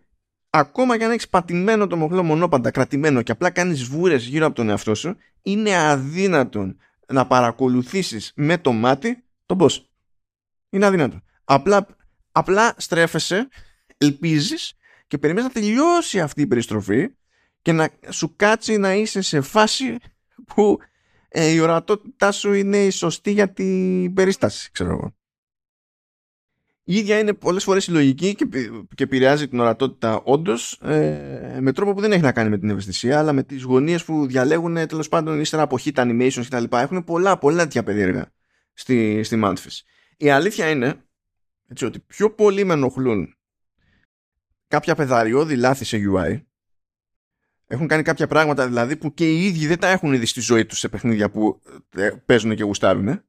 ακόμα και αν έχεις πατημένο το μοχλό μονόπαντα, κρατημένο και απλά κάνεις βούρες γύρω από τον εαυτό σου, είναι αδύνατον να παρακολουθήσεις με το μάτι τον boss. Είναι αδύνατο. Απλά Απλά στρέφεσαι, ελπίζεις και περιμένεις να τελειώσει αυτή η περιστροφή και να σου κάτσει να είσαι σε φάση που ε, η ορατότητά σου είναι η σωστή για την περίσταση, ξέρω εγώ. Η ίδια είναι πολλές φορές η λογική και, και επηρεάζει την ορατότητα όντως ε, με τρόπο που δεν έχει να κάνει με την ευαισθησία αλλά με τις γωνίες που διαλέγουν τέλος πάντων ύστερα από hit animations κτλ. Έχουν πολλά πολλά τέτοια περίεργα στη, στη Η αλήθεια είναι έτσι ότι πιο πολύ με ενοχλούν κάποια πεδαριώδη λάθη σε UI έχουν κάνει κάποια πράγματα δηλαδή που και οι ίδιοι δεν τα έχουν δει στη ζωή τους σε παιχνίδια που ε, παίζουν και γουστάρουν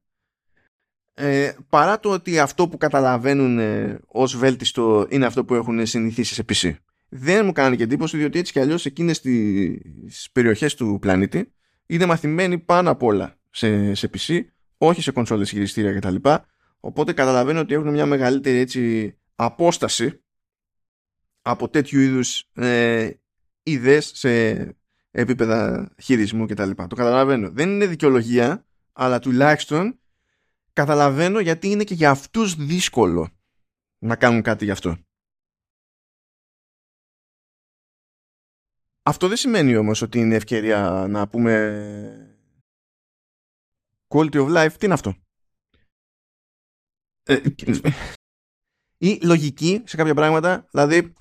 ε, παρά το ότι αυτό που καταλαβαίνουν ε, ως βέλτιστο είναι αυτό που έχουν συνηθίσει σε PC. Δεν μου κάνει και εντύπωση διότι έτσι κι αλλιώς εκείνες τις περιοχές του πλανήτη είναι μαθημένοι πάνω απ' όλα σε, σε PC, όχι σε κονσόλες χειριστήρια κτλ. Οπότε καταλαβαίνω ότι έχουν μια μεγαλύτερη έτσι, απόσταση από τέτοιου είδους ε, ιδέες σε επίπεδα χειρισμού κτλ. Το καταλαβαίνω. Δεν είναι δικαιολογία, αλλά τουλάχιστον καταλαβαίνω γιατί είναι και για αυτούς δύσκολο να κάνουν κάτι γι' αυτό. Αυτό δεν σημαίνει όμως ότι είναι ευκαιρία να πούμε quality of life. Τι είναι αυτό; Ε, ή λογική σε κάποια πράγματα. Δηλαδή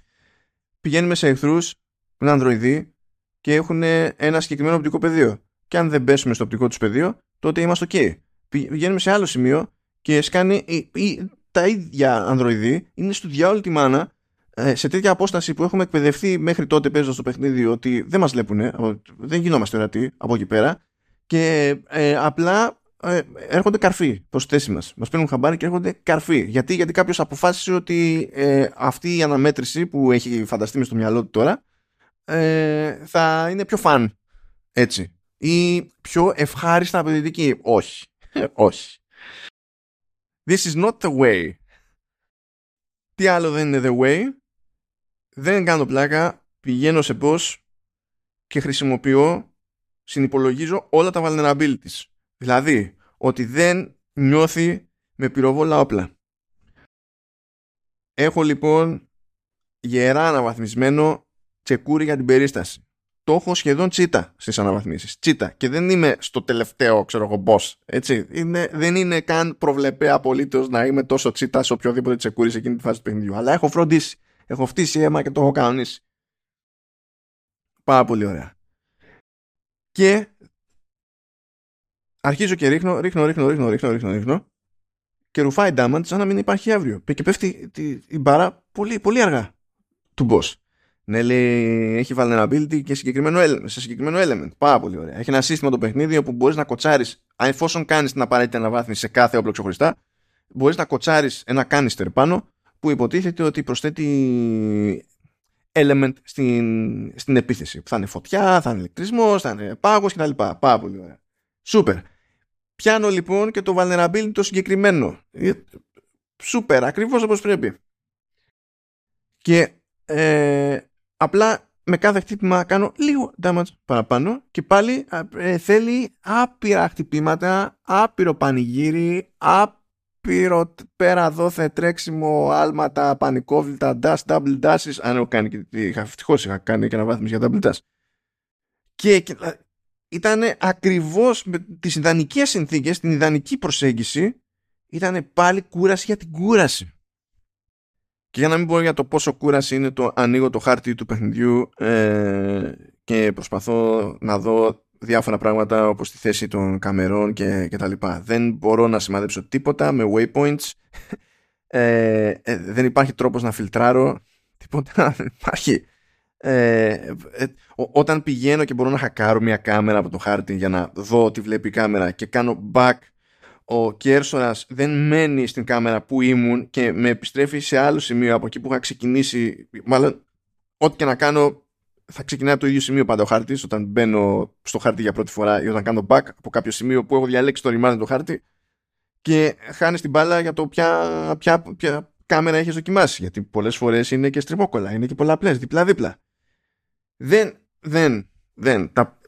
πηγαίνουμε σε εχθρούς που είναι ανδροειδοί και έχουν ένα συγκεκριμένο οπτικό πεδίο. Και αν δεν πέσουμε στο οπτικό τους πεδίο, τότε είμαστε ok. Πηγαίνουμε σε άλλο σημείο και σκάνει ή, ή, τα ίδια ανδροειδή είναι στο διάολο τη μάνα ε, σε τέτοια απόσταση που έχουμε εκπαιδευτεί μέχρι τότε παίζοντας το παιχνίδι ότι δεν μας βλέπουν, δεν γινόμαστε ορατοί από εκεί πέρα και ε, απλά ε, έρχονται καρφί προς θέση μας. Μας παίρνουν χαμπάρι και έρχονται καρφί. Γιατί, Γιατί κάποιος αποφάσισε ότι ε, αυτή η αναμέτρηση που έχει φανταστεί μες στο μυαλό του τώρα ε, θα είναι πιο φαν. Έτσι. Ή πιο ευχάριστα απαιτητική. Όχι. όχι. This is not the way. Τι άλλο δεν είναι the way; Δεν κάνω πλάκα. Πηγαίνω σε boss και χρησιμοποιώ, συνυπολογίζω όλα τα vulnerabilities. Δηλαδή, ότι δεν νιώθει με πυροβόλα όπλα. Έχω λοιπόν γερά αναβαθμισμένο τσεκούρι για την περίσταση. Το έχω σχεδόν τσίτα στις αναβαθμίσεις. Τσίτα. Και δεν είμαι στο τελευταίο, ξέρω εγώ, boss. Έτσι. Είναι, δεν είναι καν προβλεπέ απολύτως να είμαι τόσο τσίτα σε οποιοδήποτε τσεκούρι σε εκείνη τη φάση του παιχνιδιού. Αλλά έχω φροντίσει. Έχω φτύσει αίμα και το έχω κανονίσει. Πάρα πολύ ωραία. Και αρχίζω και ρίχνω, ρίχνω, ρίχνω, ρίχνω, ρίχνω, ρίχνω, ρίχνω και ρουφάει damage σαν να μην υπάρχει αύριο. Και πέφτει η μπάρα πολύ, πολύ αργά του boss. Ναι, λέει, έχει vulnerability και συγκεκριμένο element, σε συγκεκριμένο element. Πάρα πολύ ωραία. Έχει ένα σύστημα το παιχνίδι όπου μπορείς να κοτσάρεις, εφόσον κάνεις την απαραίτητη αναβάθμιση σε κάθε όπλο ξεχωριστά, μπορείς να κοτσάρεις ένα canister πάνω που υποτίθεται ότι προσθέτει element στην, στην επίθεση. θα είναι φωτιά, θα είναι ηλεκτρισμός, θα είναι πάγος κτλ. Πάρα πολύ ωραία. Σούπερ. Πιάνω λοιπόν και το vulnerability το συγκεκριμένο. Ε, σούπερ, ακριβώς όπως πρέπει. Και ε, απλά με κάθε χτύπημα κάνω λίγο damage παραπάνω και πάλι ε, θέλει άπειρα χτυπήματα, άπειρο πανηγύρι, άπειρο πέρα δόθε τρέξιμο, άλματα, πανικόβλητα, dash, double dashes, αν έχω κάνει και είχα, ευτυχώς είχα κάνει και ένα βάθμιση για double dash. Και, και ήταν ακριβώς με τις ιδανικές συνθήκες, την ιδανική προσέγγιση, ήταν πάλι κούραση για την κούραση. Και για να μην πω για το πόσο κούραση είναι το ανοίγω το χάρτη του παιχνιδιού ε, και προσπαθώ να δω διάφορα πράγματα όπως τη θέση των καμερών και, και τα λοιπά. Δεν μπορώ να σημαδέψω τίποτα με waypoints. Ε, ε, δεν υπάρχει τρόπος να φιλτράρω τίποτα. Δεν υπάρχει. Ε, ε, όταν πηγαίνω και μπορώ να χακάρω μια κάμερα από το χάρτη για να δω τι βλέπει η κάμερα και κάνω back ο Κέρσορας δεν μένει στην κάμερα που ήμουν και με επιστρέφει σε άλλο σημείο από εκεί που είχα ξεκινήσει μάλλον ό,τι και να κάνω θα ξεκινάει από το ίδιο σημείο πάντα ο χάρτης όταν μπαίνω στο χάρτη για πρώτη φορά ή όταν κάνω back από κάποιο σημείο που έχω διαλέξει το reminder το χάρτη και χάνεις την μπάλα για το ποια, ποια, ποια κάμερα έχεις δοκιμάσει γιατί πολλές φορές είναι και στριβόκολα είναι και πολλαπλές διπλά δίπλα δεν, δεν, δεν τα,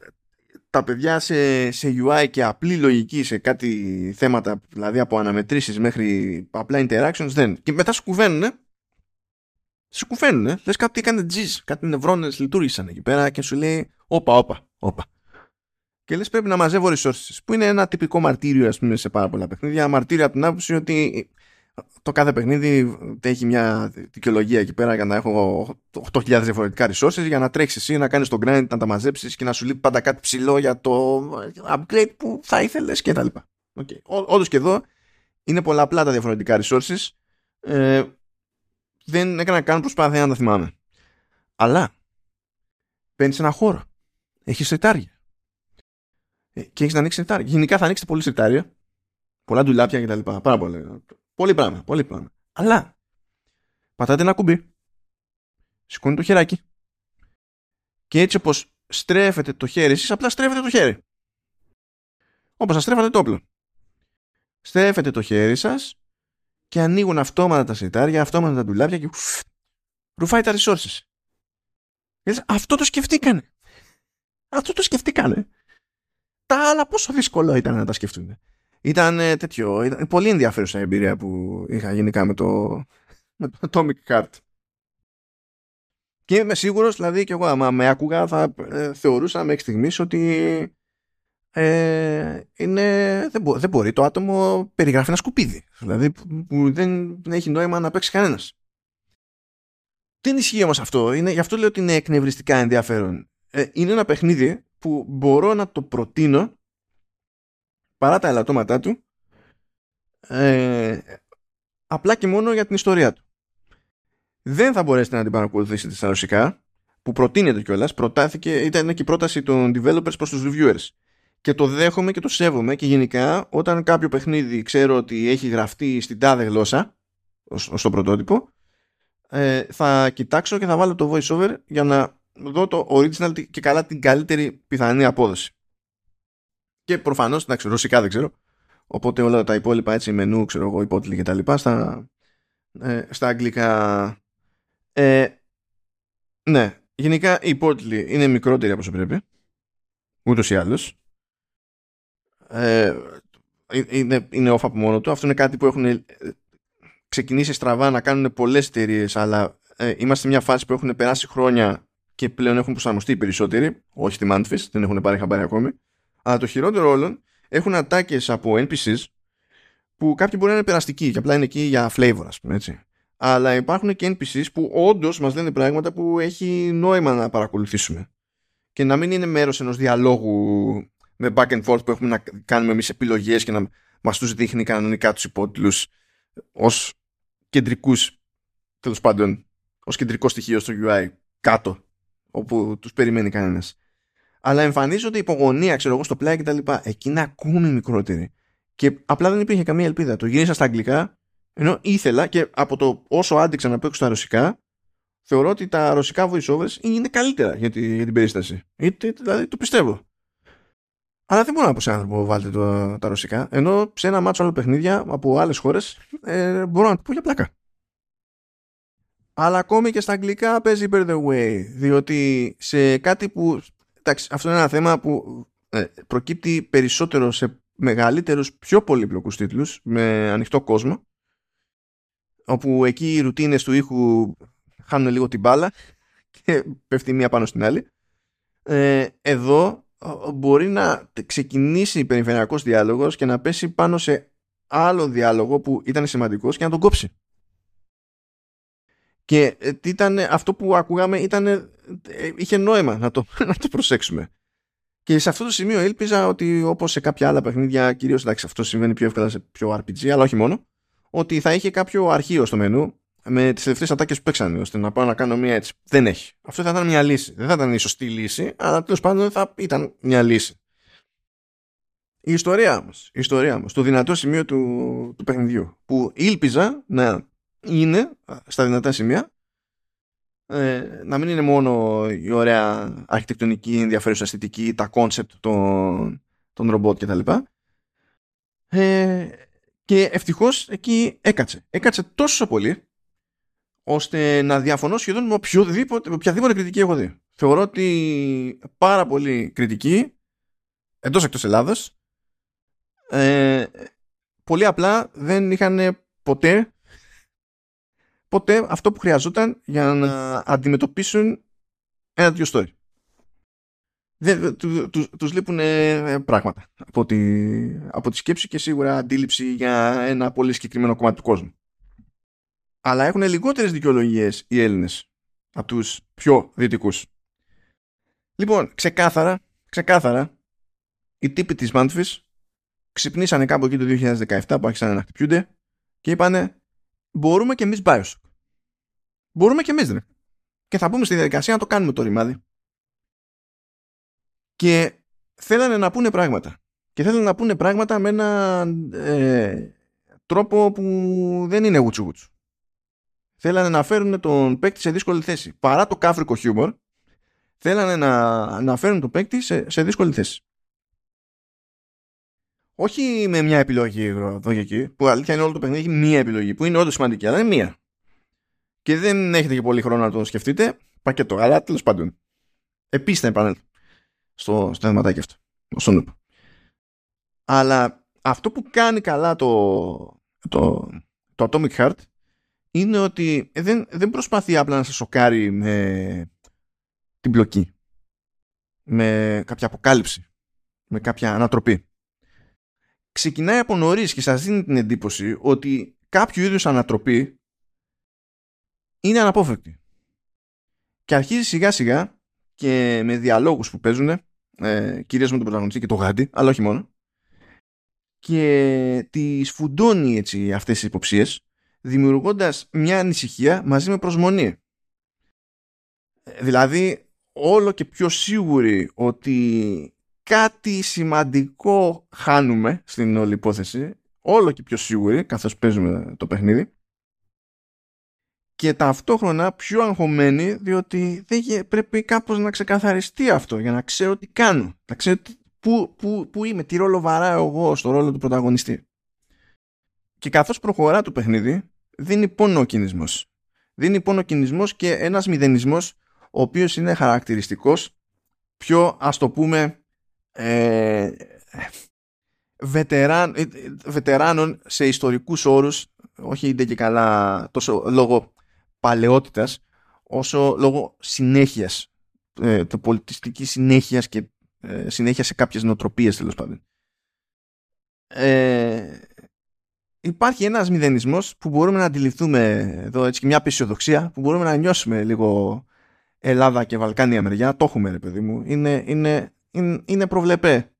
τα παιδιά σε, σε UI και απλή λογική σε κάτι θέματα, δηλαδή από αναμετρήσεις μέχρι απλά interactions, δεν. Και μετά σου κουβαίνουνε, σου κουβαίνουνε, λες κάτι έκανε τζιζ, κάτι νευρώνες λειτουργήσαν εκεί πέρα και σου λέει όπα, όπα, όπα. Και λες πρέπει να μαζεύω resources, που είναι ένα τυπικό μαρτύριο ας πούμε σε πάρα πολλά παιχνίδια, μαρτύριο από την άποψη ότι το κάθε παιχνίδι έχει μια δικαιολογία εκεί πέρα για να έχω 8.000 διαφορετικά resources για να τρέξεις εσύ, να κάνεις τον grind, να τα μαζέψεις και να σου λείπει πάντα κάτι ψηλό για το upgrade που θα ήθελες κτλ. Okay. Όντως και εδώ είναι πολλαπλά τα διαφορετικά resources. Ε, δεν έκανα καν προσπάθεια να τα θυμάμαι. Αλλά παίρνεις ένα χώρο. Έχεις σετάρια. Ε, και έχεις να ανοίξεις σετάρια. Γενικά θα ανοίξετε πολύ σετάρια. Πολλά ντουλάπια κτλ. Πάρα πολύ. Πολύ πράγμα. Πολύ πράγμα. Αλλά πατάτε ένα κουμπί. Σηκώνει το χεράκι. Και έτσι όπως στρέφετε το χέρι εσείς απλά στρέφετε το χέρι. Όπως θα στρέφετε το όπλο. Στρέφετε το χέρι σας και ανοίγουν αυτόματα τα σιτάρια, αυτόματα τα ντουλάπια και ρουφάει τα resources. Αυτό το σκεφτήκανε. Αυτό το σκεφτήκανε. Τα άλλα πόσο δύσκολο ήταν να τα σκεφτούν. Ήταν ε, τέτοιο, ήταν πολύ ενδιαφέρουσα εμπειρία που είχα γενικά με το, με το Atomic Heart. Και είμαι σίγουρος, δηλαδή και εγώ άμα με άκουγα θα ε, θεωρούσα μέχρι στιγμής ότι ε, είναι, δεν, μπο, δεν μπορεί το άτομο περιγράφει ένα σκουπίδι. Δηλαδή που δεν, δεν έχει νόημα να παίξει κανένας. Τι ισχύει όμως αυτό, είναι, γι' αυτό λέω ότι είναι εκνευριστικά ενδιαφέρον. Ε, είναι ένα παιχνίδι που μπορώ να το προτείνω παρά τα ελαττώματά του ε, απλά και μόνο για την ιστορία του δεν θα μπορέσετε να την παρακολουθήσετε στα ρωσικά, που προτείνεται κιόλας, προτάθηκε, ήταν και η πρόταση των developers προς τους reviewers. Και το δέχομαι και το σέβομαι και γενικά όταν κάποιο παιχνίδι ξέρω ότι έχει γραφτεί στην τάδε γλώσσα, ως, το πρωτότυπο, ε, θα κοιτάξω και θα βάλω το voiceover για να δω το original και καλά την καλύτερη πιθανή απόδοση. Και προφανώς, εντάξει, ρωσικά δεν ξέρω, οπότε όλα τα υπόλοιπα έτσι μενού, ξέρω εγώ, υπότιλοι και τα λοιπά, στα, ε, στα αγγλικά ε, ναι, γενικά η Portly είναι μικρότερη από όσο πρέπει. Ούτως ή άλλως. Ε, είναι, είναι off από μόνο του. Αυτό είναι κάτι που έχουν ε, ξεκινήσει στραβά να κάνουν πολλές εταιρείες, αλλά ε, είμαστε σε μια φάση που έχουν περάσει χρόνια και πλέον έχουν προσαρμοστεί οι περισσότεροι. Όχι στη Mantis, δεν έχουν πάρει χαμπάρι ακόμη. Αλλά το χειρότερο όλων έχουν ατάκες από NPCs που κάποιοι μπορεί να είναι περαστικοί και απλά είναι εκεί για flavor, ας πούμε έτσι αλλά υπάρχουν και NPCs που όντως μας λένε πράγματα που έχει νόημα να παρακολουθήσουμε. Και να μην είναι μέρος ενός διαλόγου με back and forth που έχουμε να κάνουμε εμείς επιλογές και να μας τους δείχνει κανονικά τους υπότιτλους ως κεντρικούς, τέλος πάντων, ως κεντρικό στοιχείο στο UI κάτω, όπου τους περιμένει κανένας. Αλλά εμφανίζονται υπογωνία, ξέρω εγώ, στο πλάι κτλ. Εκεί είναι ακόμη μικρότερη. Και απλά δεν υπήρχε καμία ελπίδα. Το γύρισα στα αγγλικά ενώ ήθελα και από το όσο άντεξα να παίξω στα ρωσικά, θεωρώ ότι τα ρωσικά voiceovers είναι καλύτερα για, τη, για την περίσταση. δηλαδή το πιστεύω. Αλλά δεν μπορώ να πω σε άνθρωπο βάλτε το, τα ρωσικά. Ενώ σε ένα μάτσο άλλο παιχνίδια από άλλες χώρες ε, μπορώ να το πω για πλάκα. Αλλά ακόμη και στα αγγλικά παίζει bear the way. Διότι σε κάτι που. Εντάξει, αυτό είναι ένα θέμα που ε, προκύπτει περισσότερο σε μεγαλύτερους, πιο πολύπλοκους τίτλους με ανοιχτό κόσμο όπου εκεί οι ρουτίνες του ήχου χάνουν λίγο την μπάλα και πέφτει μία πάνω στην άλλη. Ε, εδώ μπορεί να ξεκινήσει περιφερειακός διάλογος και να πέσει πάνω σε άλλο διάλογο που ήταν σημαντικός και να τον κόψει. Και ε, ήταν, αυτό που ακούγαμε ήταν, ε, είχε νόημα να το, να το προσέξουμε. Και σε αυτό το σημείο έλπιζα ότι όπως σε κάποια άλλα παιχνίδια, κυρίως εντάξει αυτό συμβαίνει πιο εύκολα σε πιο RPG, αλλά όχι μόνο, ότι θα είχε κάποιο αρχείο στο μενού με τις τελευταίες ατάκες που παίξανε, ώστε να πάω να κάνω μία έτσι. Δεν έχει. Αυτό θα ήταν μια λύση. Δεν θα ήταν η σωστή λύση, αλλά τέλος πάντων θα ήταν μια λύση. Η ιστορία όμως, η ιστορία μας, το δυνατό σημείο του, του παιχνιδιού, που ήλπιζα να είναι στα δυνατά σημεία, ε, να μην είναι μόνο η ωραία αρχιτεκτονική, ενδιαφέρουσα αισθητική, τα concept των, των ρομπότ κτλ. Ε, και ευτυχώς εκεί έκατσε. Έκατσε τόσο πολύ, ώστε να διαφωνώ σχεδόν με οποιοδήποτε, οποιαδήποτε κριτική έχω δει. Θεωρώ ότι πάρα πολύ κριτική, εντός εκτός Ελλάδας, ε, πολύ απλά δεν είχαν ποτέ ποτέ αυτό που χρειαζόταν για να αντιμετωπίσουν ένα τέτοιο story δεν, του, του, τους λείπουν ε, πράγματα από τη, από τη σκέψη και σίγουρα αντίληψη για ένα πολύ συγκεκριμένο κομμάτι του κόσμου. Αλλά έχουν λιγότερες δικαιολογίες οι Έλληνες από τους πιο δυτικούς. Λοιπόν, ξεκάθαρα, ξεκάθαρα, οι τύποι της Μάντφης ξυπνήσανε κάπου εκεί το 2017 που άρχισαν να χτυπιούνται και είπανε μπορούμε και εμείς Bioshock. Μπορούμε και εμείς, ρε. και θα μπούμε στη διαδικασία να το κάνουμε το ρημάδι. Και θέλανε να πούνε πράγματα. Και θέλανε να πούνε πράγματα με ένα ε, τρόπο που δεν είναι γουτσου γουτσου. Θέλανε να φέρουν τον παίκτη σε δύσκολη θέση. Παρά το κάφρικο χιούμορ, θέλανε να, να φέρουν τον παίκτη σε, σε δύσκολη θέση. Όχι με μια επιλογή εδώ και εκεί, που αλήθεια είναι όλο το παιχνίδι έχει μία επιλογή, που είναι όντως σημαντική, αλλά είναι μία. Και δεν έχετε και πολύ χρόνο να το σκεφτείτε, πακέτο, αλλά τέλος πάντων. Επίση θα επανέλθω στο, στο θεματάκι αυτό. Στον Αλλά αυτό που κάνει καλά το, το, το Atomic Heart είναι ότι δεν, δεν προσπαθεί απλά να σε σοκάρει με την μπλοκή. Με κάποια αποκάλυψη. Με κάποια ανατροπή. Ξεκινάει από νωρίς και σας δίνει την εντύπωση ότι κάποιο είδους ανατροπή είναι αναπόφευκτη. Και αρχίζει σιγά σιγά και με διαλόγους που παίζουν ε, κυρίως με τον πρωταγωνιστή και το γάντι, αλλά όχι μόνο και τις φουντώνει έτσι αυτές τις υποψίες δημιουργώντας μια ανησυχία μαζί με προσμονή. Δηλαδή όλο και πιο σίγουροι ότι κάτι σημαντικό χάνουμε στην όλη υπόθεση όλο και πιο σίγουροι καθώς παίζουμε το παιχνίδι και ταυτόχρονα πιο αγχωμένοι διότι δεν πρέπει κάπως να ξεκαθαριστεί αυτό για να ξέρω τι κάνω να ξέρω πού, πού, πού είμαι, τι ρόλο βαράω εγώ στο ρόλο του πρωταγωνιστή. Και καθώς προχωρά το παιχνίδι δίνει πόνο ο κινησμός. Δίνει πόνο ο κινησμός και ένας μηδενισμός ο οποίος είναι χαρακτηριστικός πιο ας το πούμε ε, βετεράν, ε, βετεράνων σε ιστορικούς όρους όχι είτε και καλά τόσο λόγω παλαιότητας όσο λόγω συνέχειας ε, το πολιτιστική συνέχεια και ε, συνέχεια σε κάποιες νοοτροπίες τέλος πάντων. Ε, υπάρχει ένας μηδενισμός που μπορούμε να αντιληφθούμε εδώ έτσι και μια απεσιοδοξία που μπορούμε να νιώσουμε λίγο Ελλάδα και Βαλκάνια μεριά. Το έχουμε ρε παιδί μου. Είναι, είναι, είναι, είναι προβλεπέ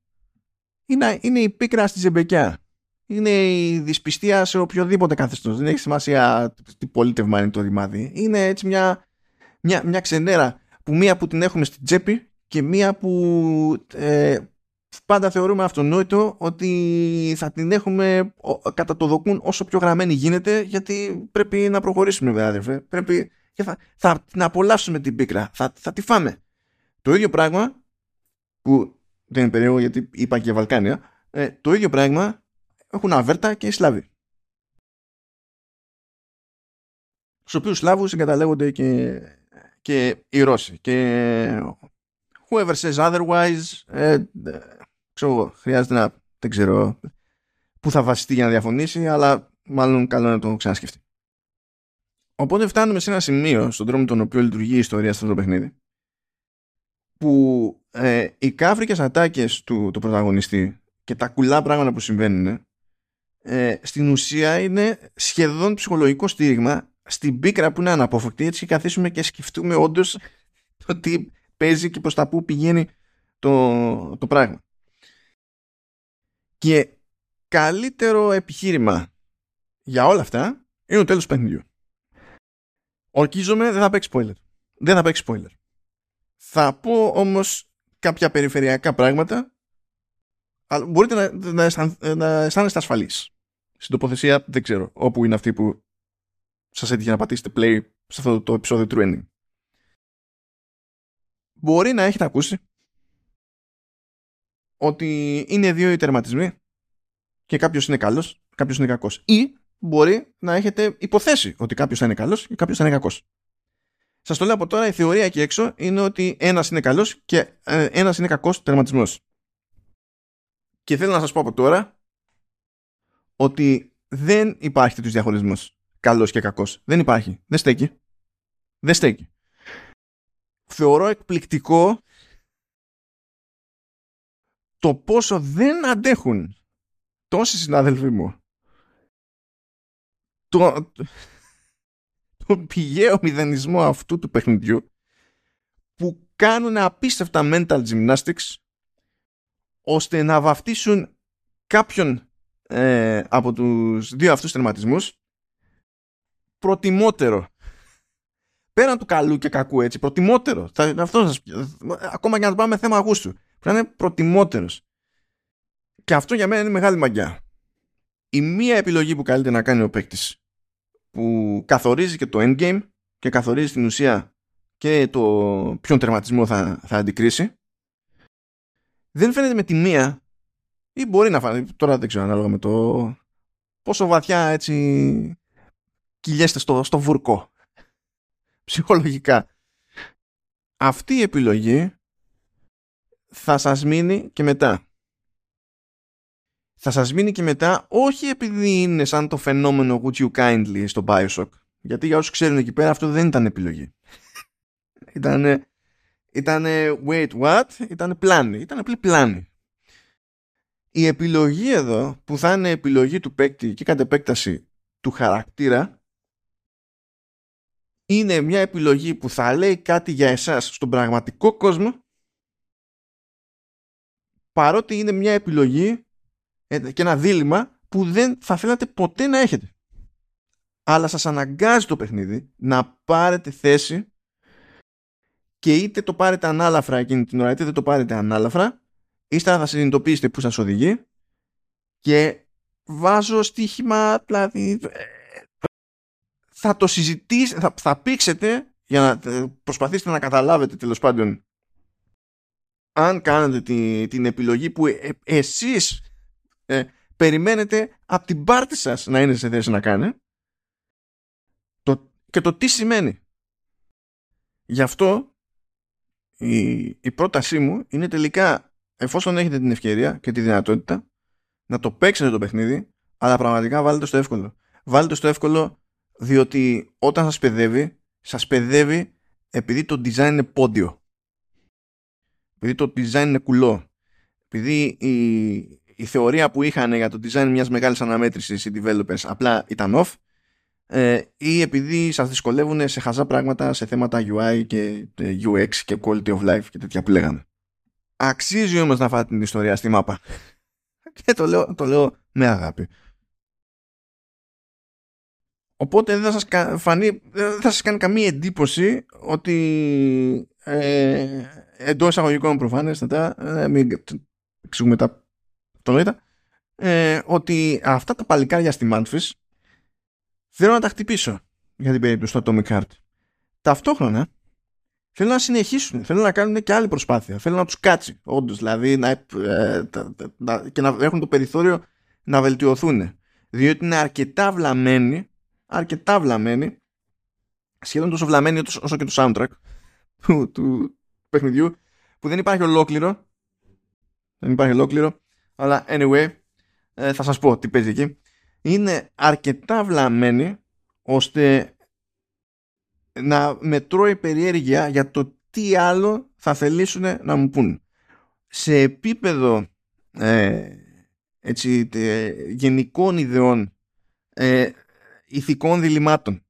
είναι, είναι η πίκρα στη ζεμπεκιά είναι η δυσπιστία σε οποιοδήποτε καθεστώς. Δεν έχει σημασία τι πολίτευμα είναι το ρημάδι. Είναι έτσι μια, μια, μια ξενέρα που μία που την έχουμε στην τσέπη και μία που ε, πάντα θεωρούμε αυτονόητο ότι θα την έχουμε κατά το δοκούν όσο πιο γραμμένη γίνεται γιατί πρέπει να προχωρήσουμε βέβαια αδερφέ. Πρέπει, και θα, θα την απολαύσουμε την πίκρα. Θα, θα τη φάμε. Το ίδιο πράγμα που δεν είναι περίεργο γιατί είπα και Βαλκάνια ε, το ίδιο πράγμα έχουν αβέρτα και οι Σλάβοι. Στους οποίους Σλάβους εγκαταλέγονται και, και οι Ρώσοι. Και whoever says otherwise, ε, ξέρω, χρειάζεται να, δεν ξέρω πού θα βασιστεί για να διαφωνήσει, αλλά μάλλον καλό να το ξανασκεφτεί. Οπότε φτάνουμε σε ένα σημείο στον τρόπο με τον οποίο λειτουργεί η ιστορία σε αυτό το παιχνίδι που ε, οι κάφρικες ατάκες του, του πρωταγωνιστή και τα κουλά πράγματα που συμβαίνουν ε, στην ουσία είναι σχεδόν ψυχολογικό στήριγμα στην πίκρα που είναι αναπόφευκτη έτσι και καθίσουμε και σκεφτούμε όντως το τι παίζει και προς τα που πηγαίνει το, το πράγμα. Και καλύτερο επιχείρημα για όλα αυτά είναι το τέλος του παιχνιδιού. Ορκίζομαι δεν θα παίξει spoiler. Δεν θα παίξει spoiler. Θα πω όμως κάποια περιφερειακά πράγματα αλλά μπορείτε να, να, να αισθάνεστε ασφαλείς στην τοποθεσία δεν ξέρω όπου είναι αυτή που σας έτυχε να πατήσετε play σε αυτό το επεισόδιο του Ending. Μπορεί να έχετε ακούσει ότι είναι δύο οι τερματισμοί και κάποιος είναι καλός, κάποιος είναι κακός. Ή μπορεί να έχετε υποθέσει ότι κάποιος θα είναι καλός και κάποιος θα είναι κακός. Σας το λέω από τώρα, η θεωρία εκεί έξω είναι ότι ένας είναι καλός και ε, ένας είναι κακός τερματισμός. Και θέλω να σας πω από τώρα ότι δεν υπάρχει τέτοιος διαχωρισμός καλός και κακός. Δεν υπάρχει. Δεν στέκει. Δεν στέκει. Θεωρώ εκπληκτικό το πόσο δεν αντέχουν τόσοι συνάδελφοί μου το, το πηγαίο μηδενισμό αυτού του παιχνιδιού που κάνουν απίστευτα mental gymnastics ώστε να βαφτίσουν κάποιον ε, από τους δύο αυτούς τερματισμούς προτιμότερο πέραν του καλού και κακού έτσι, προτιμότερο. Θα, αυτό σας, ακόμα και να το πάμε θέμα αγούστου. Πρέπει να είναι προτιμότερος. Και αυτό για μένα είναι μεγάλη μαγιά. Η μία επιλογή που καλείται να κάνει ο παίκτης που καθορίζει και το endgame και καθορίζει την ουσία και το ποιον τερματισμό θα, θα αντικρίσει. Δεν φαίνεται με τη μία ή μπορεί να φανεί, τώρα δεν ξέρω ανάλογα με το πόσο βαθιά έτσι κυλιέστε στο, στο βουρκό ψυχολογικά. Αυτή η επιλογή θα σας μείνει και μετά θα σας μείνει και μετά όχι επειδή είναι σαν το φαινόμενο Would You Kindly στο Bioshock. Γιατί για όσους ξέρουν εκεί πέρα αυτό δεν ήταν επιλογή. Ήταν ήτανε wait what; Ήταν πλάνη ήταν απλή πλάνη. Η επιλογή εδώ που θα είναι επιλογή του παίκτη και κατ' επέκταση του χαρακτήρα είναι μια επιλογή που θα λέει κάτι για εσάς στον πραγματικό κόσμο παρότι είναι μια επιλογή ε, και ένα δίλημα που δεν θα θέλατε ποτέ να έχετε. Αλλά σας αναγκάζει το παιχνίδι να πάρετε θέση και είτε το πάρετε ανάλαφρα εκείνη την ώρα είτε δεν το πάρετε ανάλαφρα ύστερα θα συνειδητοποιήσετε που σας οδηγεί και βάζω στοίχημα δηλαδή θα το συζητήσετε θα, θα πήξετε για να ε, προσπαθήσετε να καταλάβετε τέλος πάντων αν κάνετε τη, την επιλογή που ε, εσείς ε, περιμένετε από την πάρτη σας να είναι σε θέση να κάνει το, και το τι σημαίνει. Γι' αυτό η, η πρότασή μου είναι τελικά εφόσον έχετε την ευκαιρία και τη δυνατότητα να το παίξετε το παιχνίδι αλλά πραγματικά βάλετε στο εύκολο. Βάλετε στο εύκολο διότι όταν σας παιδεύει σας παιδεύει επειδή το design είναι πόντιο. Επειδή το design είναι κουλό. Επειδή η, η θεωρία που είχαν για το design μιας μεγάλης αναμέτρησης οι developers απλά ήταν off ε, ή επειδή σας δυσκολεύουν σε χαζά πράγματα σε θέματα UI και ε, UX και quality of life και τέτοια που λέγανε. Αξίζει όμως να φάτε την ιστορία στη μάπα. Και το λέω, το λέω με αγάπη. Οπότε δεν θα σας, φανεί, δεν θα σας κάνει καμία εντύπωση ότι ε, εντός εισαγωγικών προφανέστατα ε, μην εξηγούμε τα το ε, ότι αυτά τα παλικάρια στη Manfis θέλω να τα χτυπήσω για την περίπτωση του Atomic Heart. Ταυτόχρονα θέλω να συνεχίσουν, θέλω να κάνουν και άλλη προσπάθεια, θέλω να τους κάτσει όντως, δηλαδή να, ε, και να έχουν το περιθώριο να βελτιωθούν. Διότι είναι αρκετά βλαμμένοι, αρκετά βλαμμένοι, σχεδόν τόσο βλαμμένοι όσο και το soundtrack του, του παιχνιδιού, που δεν υπάρχει ολόκληρο, δεν υπάρχει ολόκληρο, αλλά anyway, ε, θα σας πω τι παίζει εκεί. Είναι αρκετά βλαμμένη ώστε να με τρώει περιέργεια για το τι άλλο θα θελήσουν να μου πούν. Σε επίπεδο ε, έτσι, γενικών ιδεών, ε, ηθικών διλημάτων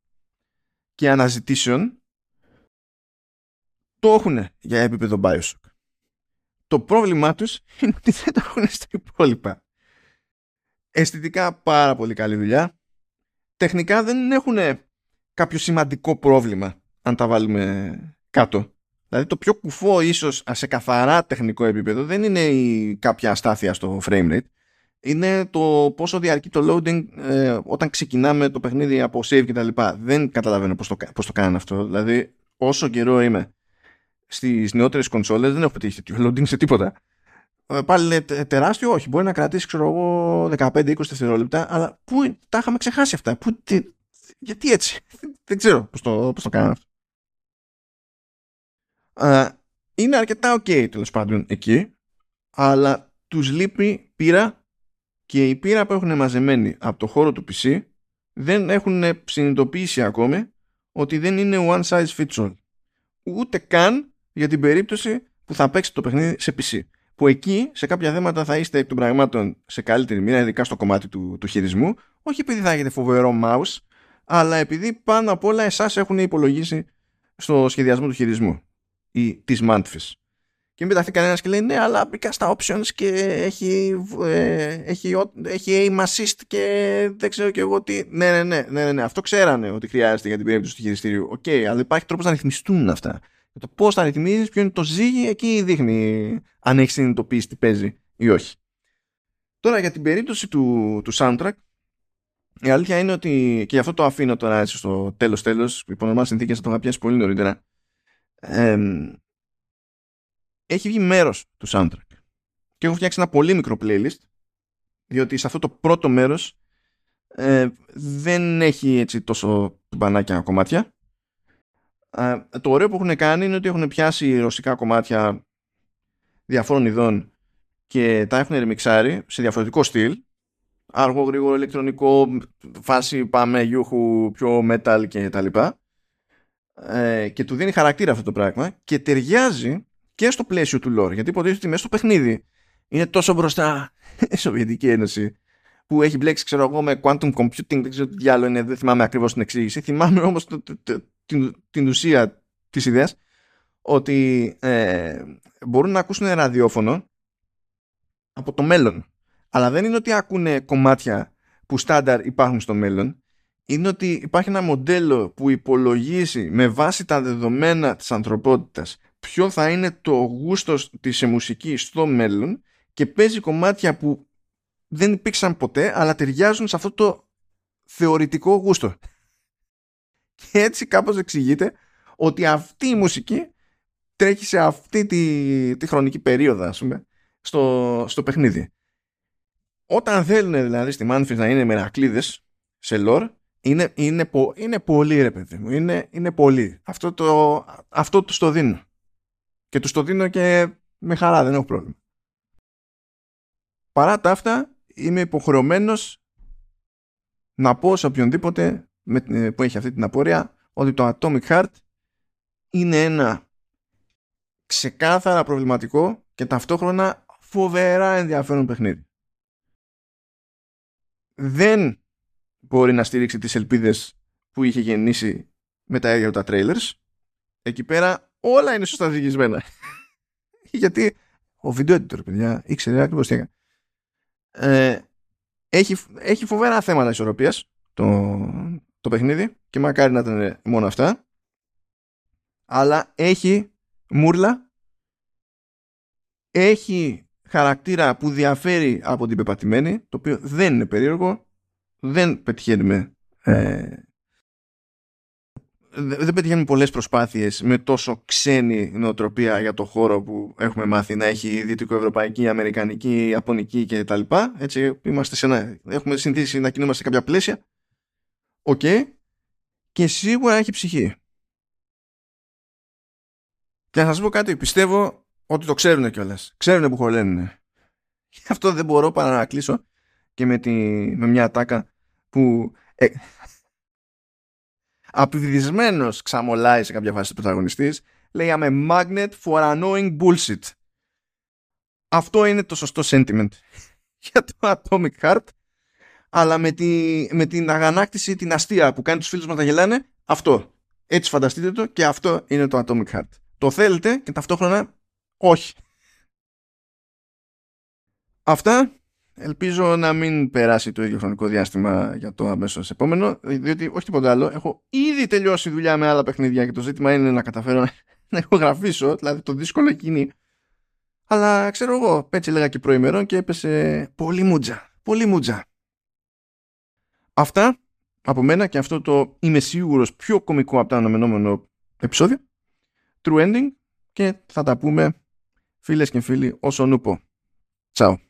και αναζητήσεων, το έχουν για επίπεδο Bioshock. Το πρόβλημά τους είναι ότι δεν το έχουν στα υπόλοιπα. Αισθητικά πάρα πολύ καλή δουλειά. Τεχνικά δεν έχουν κάποιο σημαντικό πρόβλημα αν τα βάλουμε κάτω. Δηλαδή το πιο κουφό ίσως σε καθαρά τεχνικό επίπεδο δεν είναι η κάποια αστάθεια στο frame rate. Είναι το πόσο διαρκεί το loading ε, όταν ξεκινάμε το παιχνίδι από save κτλ. Δεν καταλαβαίνω πώς το, πώς το κάνουν αυτό. Δηλαδή όσο καιρό είμαι στις νεότερες κονσόλες δεν έχω πετύχει τέτοιο loading σε τίποτα. Ε, πάλι λέει τεράστιο, όχι. Μπορεί να κρατήσει, ξέρω εγώ, 15-20 δευτερόλεπτα, αλλά πού τα είχαμε ξεχάσει αυτά. Πού, τι, γιατί έτσι; δεν ξέρω πώς το, πώς το κάνω αυτό. είναι αρκετά ok τέλος πάντων εκεί, αλλά τους λείπει πείρα και η πείρα που έχουν μαζεμένη από το χώρο του PC δεν έχουν συνειδητοποιήσει ακόμη ότι δεν είναι one size fits all. Ούτε καν για την περίπτωση που θα παίξει το παιχνίδι σε PC. Που εκεί σε κάποια θέματα θα είστε εκ των πραγμάτων σε καλύτερη μοίρα, ειδικά στο κομμάτι του, του χειρισμού, όχι επειδή θα έχετε φοβερό mouse, αλλά επειδή πάνω απ' όλα εσάς έχουν υπολογίσει στο σχεδιασμό του χειρισμού ή της Mundfish. Και μην πεταχθεί κανένας και λέει ναι, αλλά μπήκα στα options και έχει, ε, έχει, έχει aim assist και δεν ξέρω και εγώ τι. Ναι, ναι, ναι, ναι, ναι, ναι. αυτό ξέρανε ότι χρειάζεται για την περίπτωση του χειριστήριου. Οκ, okay, αλλά υπάρχει τρόπος να ρυθμιστούν αυτά. Το πώς θα ρυθμίζεις, ποιο είναι το ζύγι, εκεί δείχνει αν έχεις συνειδητοποιήσει τι παίζει ή όχι. Τώρα για την περίπτωση του, του soundtrack, η αλήθεια είναι ότι και γι' αυτό το αφήνω τώρα έτσι στο τέλος τέλος, υπό νορμάλ συνθήκες θα το είχα πιάσει πολύ νωρίτερα. Ε, έχει βγει μέρος του soundtrack. Και έχω φτιάξει ένα πολύ μικρό playlist, διότι σε αυτό το πρώτο μέρος ε, δεν έχει έτσι τόσο μπανάκια κομμάτια. Ε, το ωραίο που έχουν κάνει είναι ότι έχουν πιάσει ρωσικά κομμάτια διαφόρων ειδών και τα έχουν ρεμιξάρει σε διαφορετικό στυλ. Αργό γρήγορο ηλεκτρονικό φάση πάμε γιούχου πιο metal και τα λοιπά. Ε, και του δίνει χαρακτήρα αυτό το πράγμα και ταιριάζει και στο πλαίσιο του lore γιατί υποτίθεται ότι μέσα στο παιχνίδι είναι τόσο μπροστά η Σοβιετική Ένωση που έχει μπλέξει ξέρω εγώ με quantum computing δεν ξέρω τι άλλο είναι δεν θυμάμαι ακριβώς την εξήγηση. Θυμάμαι όμως το, το, το, την, την ουσία της ιδέας ότι ε, μπορούν να ακούσουν ραδιόφωνο από το μέλλον. Αλλά δεν είναι ότι ακούνε κομμάτια που στάνταρ υπάρχουν στο μέλλον. Είναι ότι υπάρχει ένα μοντέλο που υπολογίζει με βάση τα δεδομένα της ανθρωπότητας ποιο θα είναι το γούστος της μουσική στο μέλλον και παίζει κομμάτια που δεν υπήρξαν ποτέ αλλά ταιριάζουν σε αυτό το θεωρητικό γούστο. Και έτσι κάπως εξηγείται ότι αυτή η μουσική τρέχει σε αυτή τη, τη χρονική περίοδο ας πούμε στο, στο παιχνίδι. Όταν θέλουν δηλαδή στη Manfield να είναι μερακλείδες σε lore, είναι, είναι, είναι πολύ ρε παιδί μου. Είναι, είναι πολύ. Αυτό, το, αυτό τους το δίνω. Και τους το δίνω και με χαρά, δεν έχω πρόβλημα. Παρά τα αυτά, είμαι υποχρεωμένος να πω σε οποιονδήποτε που έχει αυτή την απορία ότι το Atomic Heart είναι ένα ξεκάθαρα προβληματικό και ταυτόχρονα φοβερά ενδιαφέρον παιχνίδι. Δεν μπορεί να στηρίξει τις ελπίδες που είχε γεννήσει με τα ίδια τα trailers. Εκεί πέρα όλα είναι σωστά διηγισμένα. Γιατί ο βίντεο editor, παιδιά, ήξερε ακριβώς τι έκανε. Ε, έχει, έχει φοβερά θέματα ισορροπίας το, το παιχνίδι και μακάρι να ήταν μόνο αυτά. Αλλά έχει μούρλα, έχει χαρακτήρα που διαφέρει από την πεπατημένη, το οποίο δεν είναι περίεργο, δεν πετυχαίνουμε ε, δεν πετυχαίνουμε πολλές προσπάθειες με τόσο ξένη νοοτροπία για το χώρο που έχουμε μάθει να έχει δυτικοευρωπαϊκή, αμερικανική, ιαπωνική και τα λοιπά. Έτσι, είμαστε σε ένα, έχουμε συνηθίσει να κινούμαστε σε κάποια πλαίσια. Οκ. Και σίγουρα έχει ψυχή. Και να σας πω κάτι, πιστεύω ότι το ξέρουν κιόλας. Ξέρουν που χωλαίνουν. Γι' αυτό δεν μπορώ παρά να κλείσω και με, τη, με μια ατάκα που ε, ξαμολάει σε κάποια φάση του πρωταγωνιστής λέει I'm a magnet for annoying bullshit. Αυτό είναι το σωστό sentiment για το Atomic Heart αλλά με, τη, με την αγανάκτηση, την αστεία που κάνει τους φίλους μας να γελάνε αυτό. Έτσι φανταστείτε το και αυτό είναι το Atomic Heart. Το θέλετε και ταυτόχρονα όχι. Αυτά. Ελπίζω να μην περάσει το ίδιο χρονικό διάστημα για το αμέσως επόμενο, διότι όχι τίποτα άλλο. Έχω ήδη τελειώσει δουλειά με άλλα παιχνίδια και το ζήτημα είναι να καταφέρω να ηχογραφήσω, δηλαδή το δύσκολο εκείνη. Αλλά ξέρω εγώ, έτσι έλεγα και προημερών και έπεσε πολύ μουτζα. Πολύ μουτζα. Αυτά από μένα και αυτό το είμαι σίγουρος πιο κομικό από το αναμενόμενο επεισόδιο. True ending και θα τα πούμε φίλες και φίλοι όσον ούπο. Τσάου.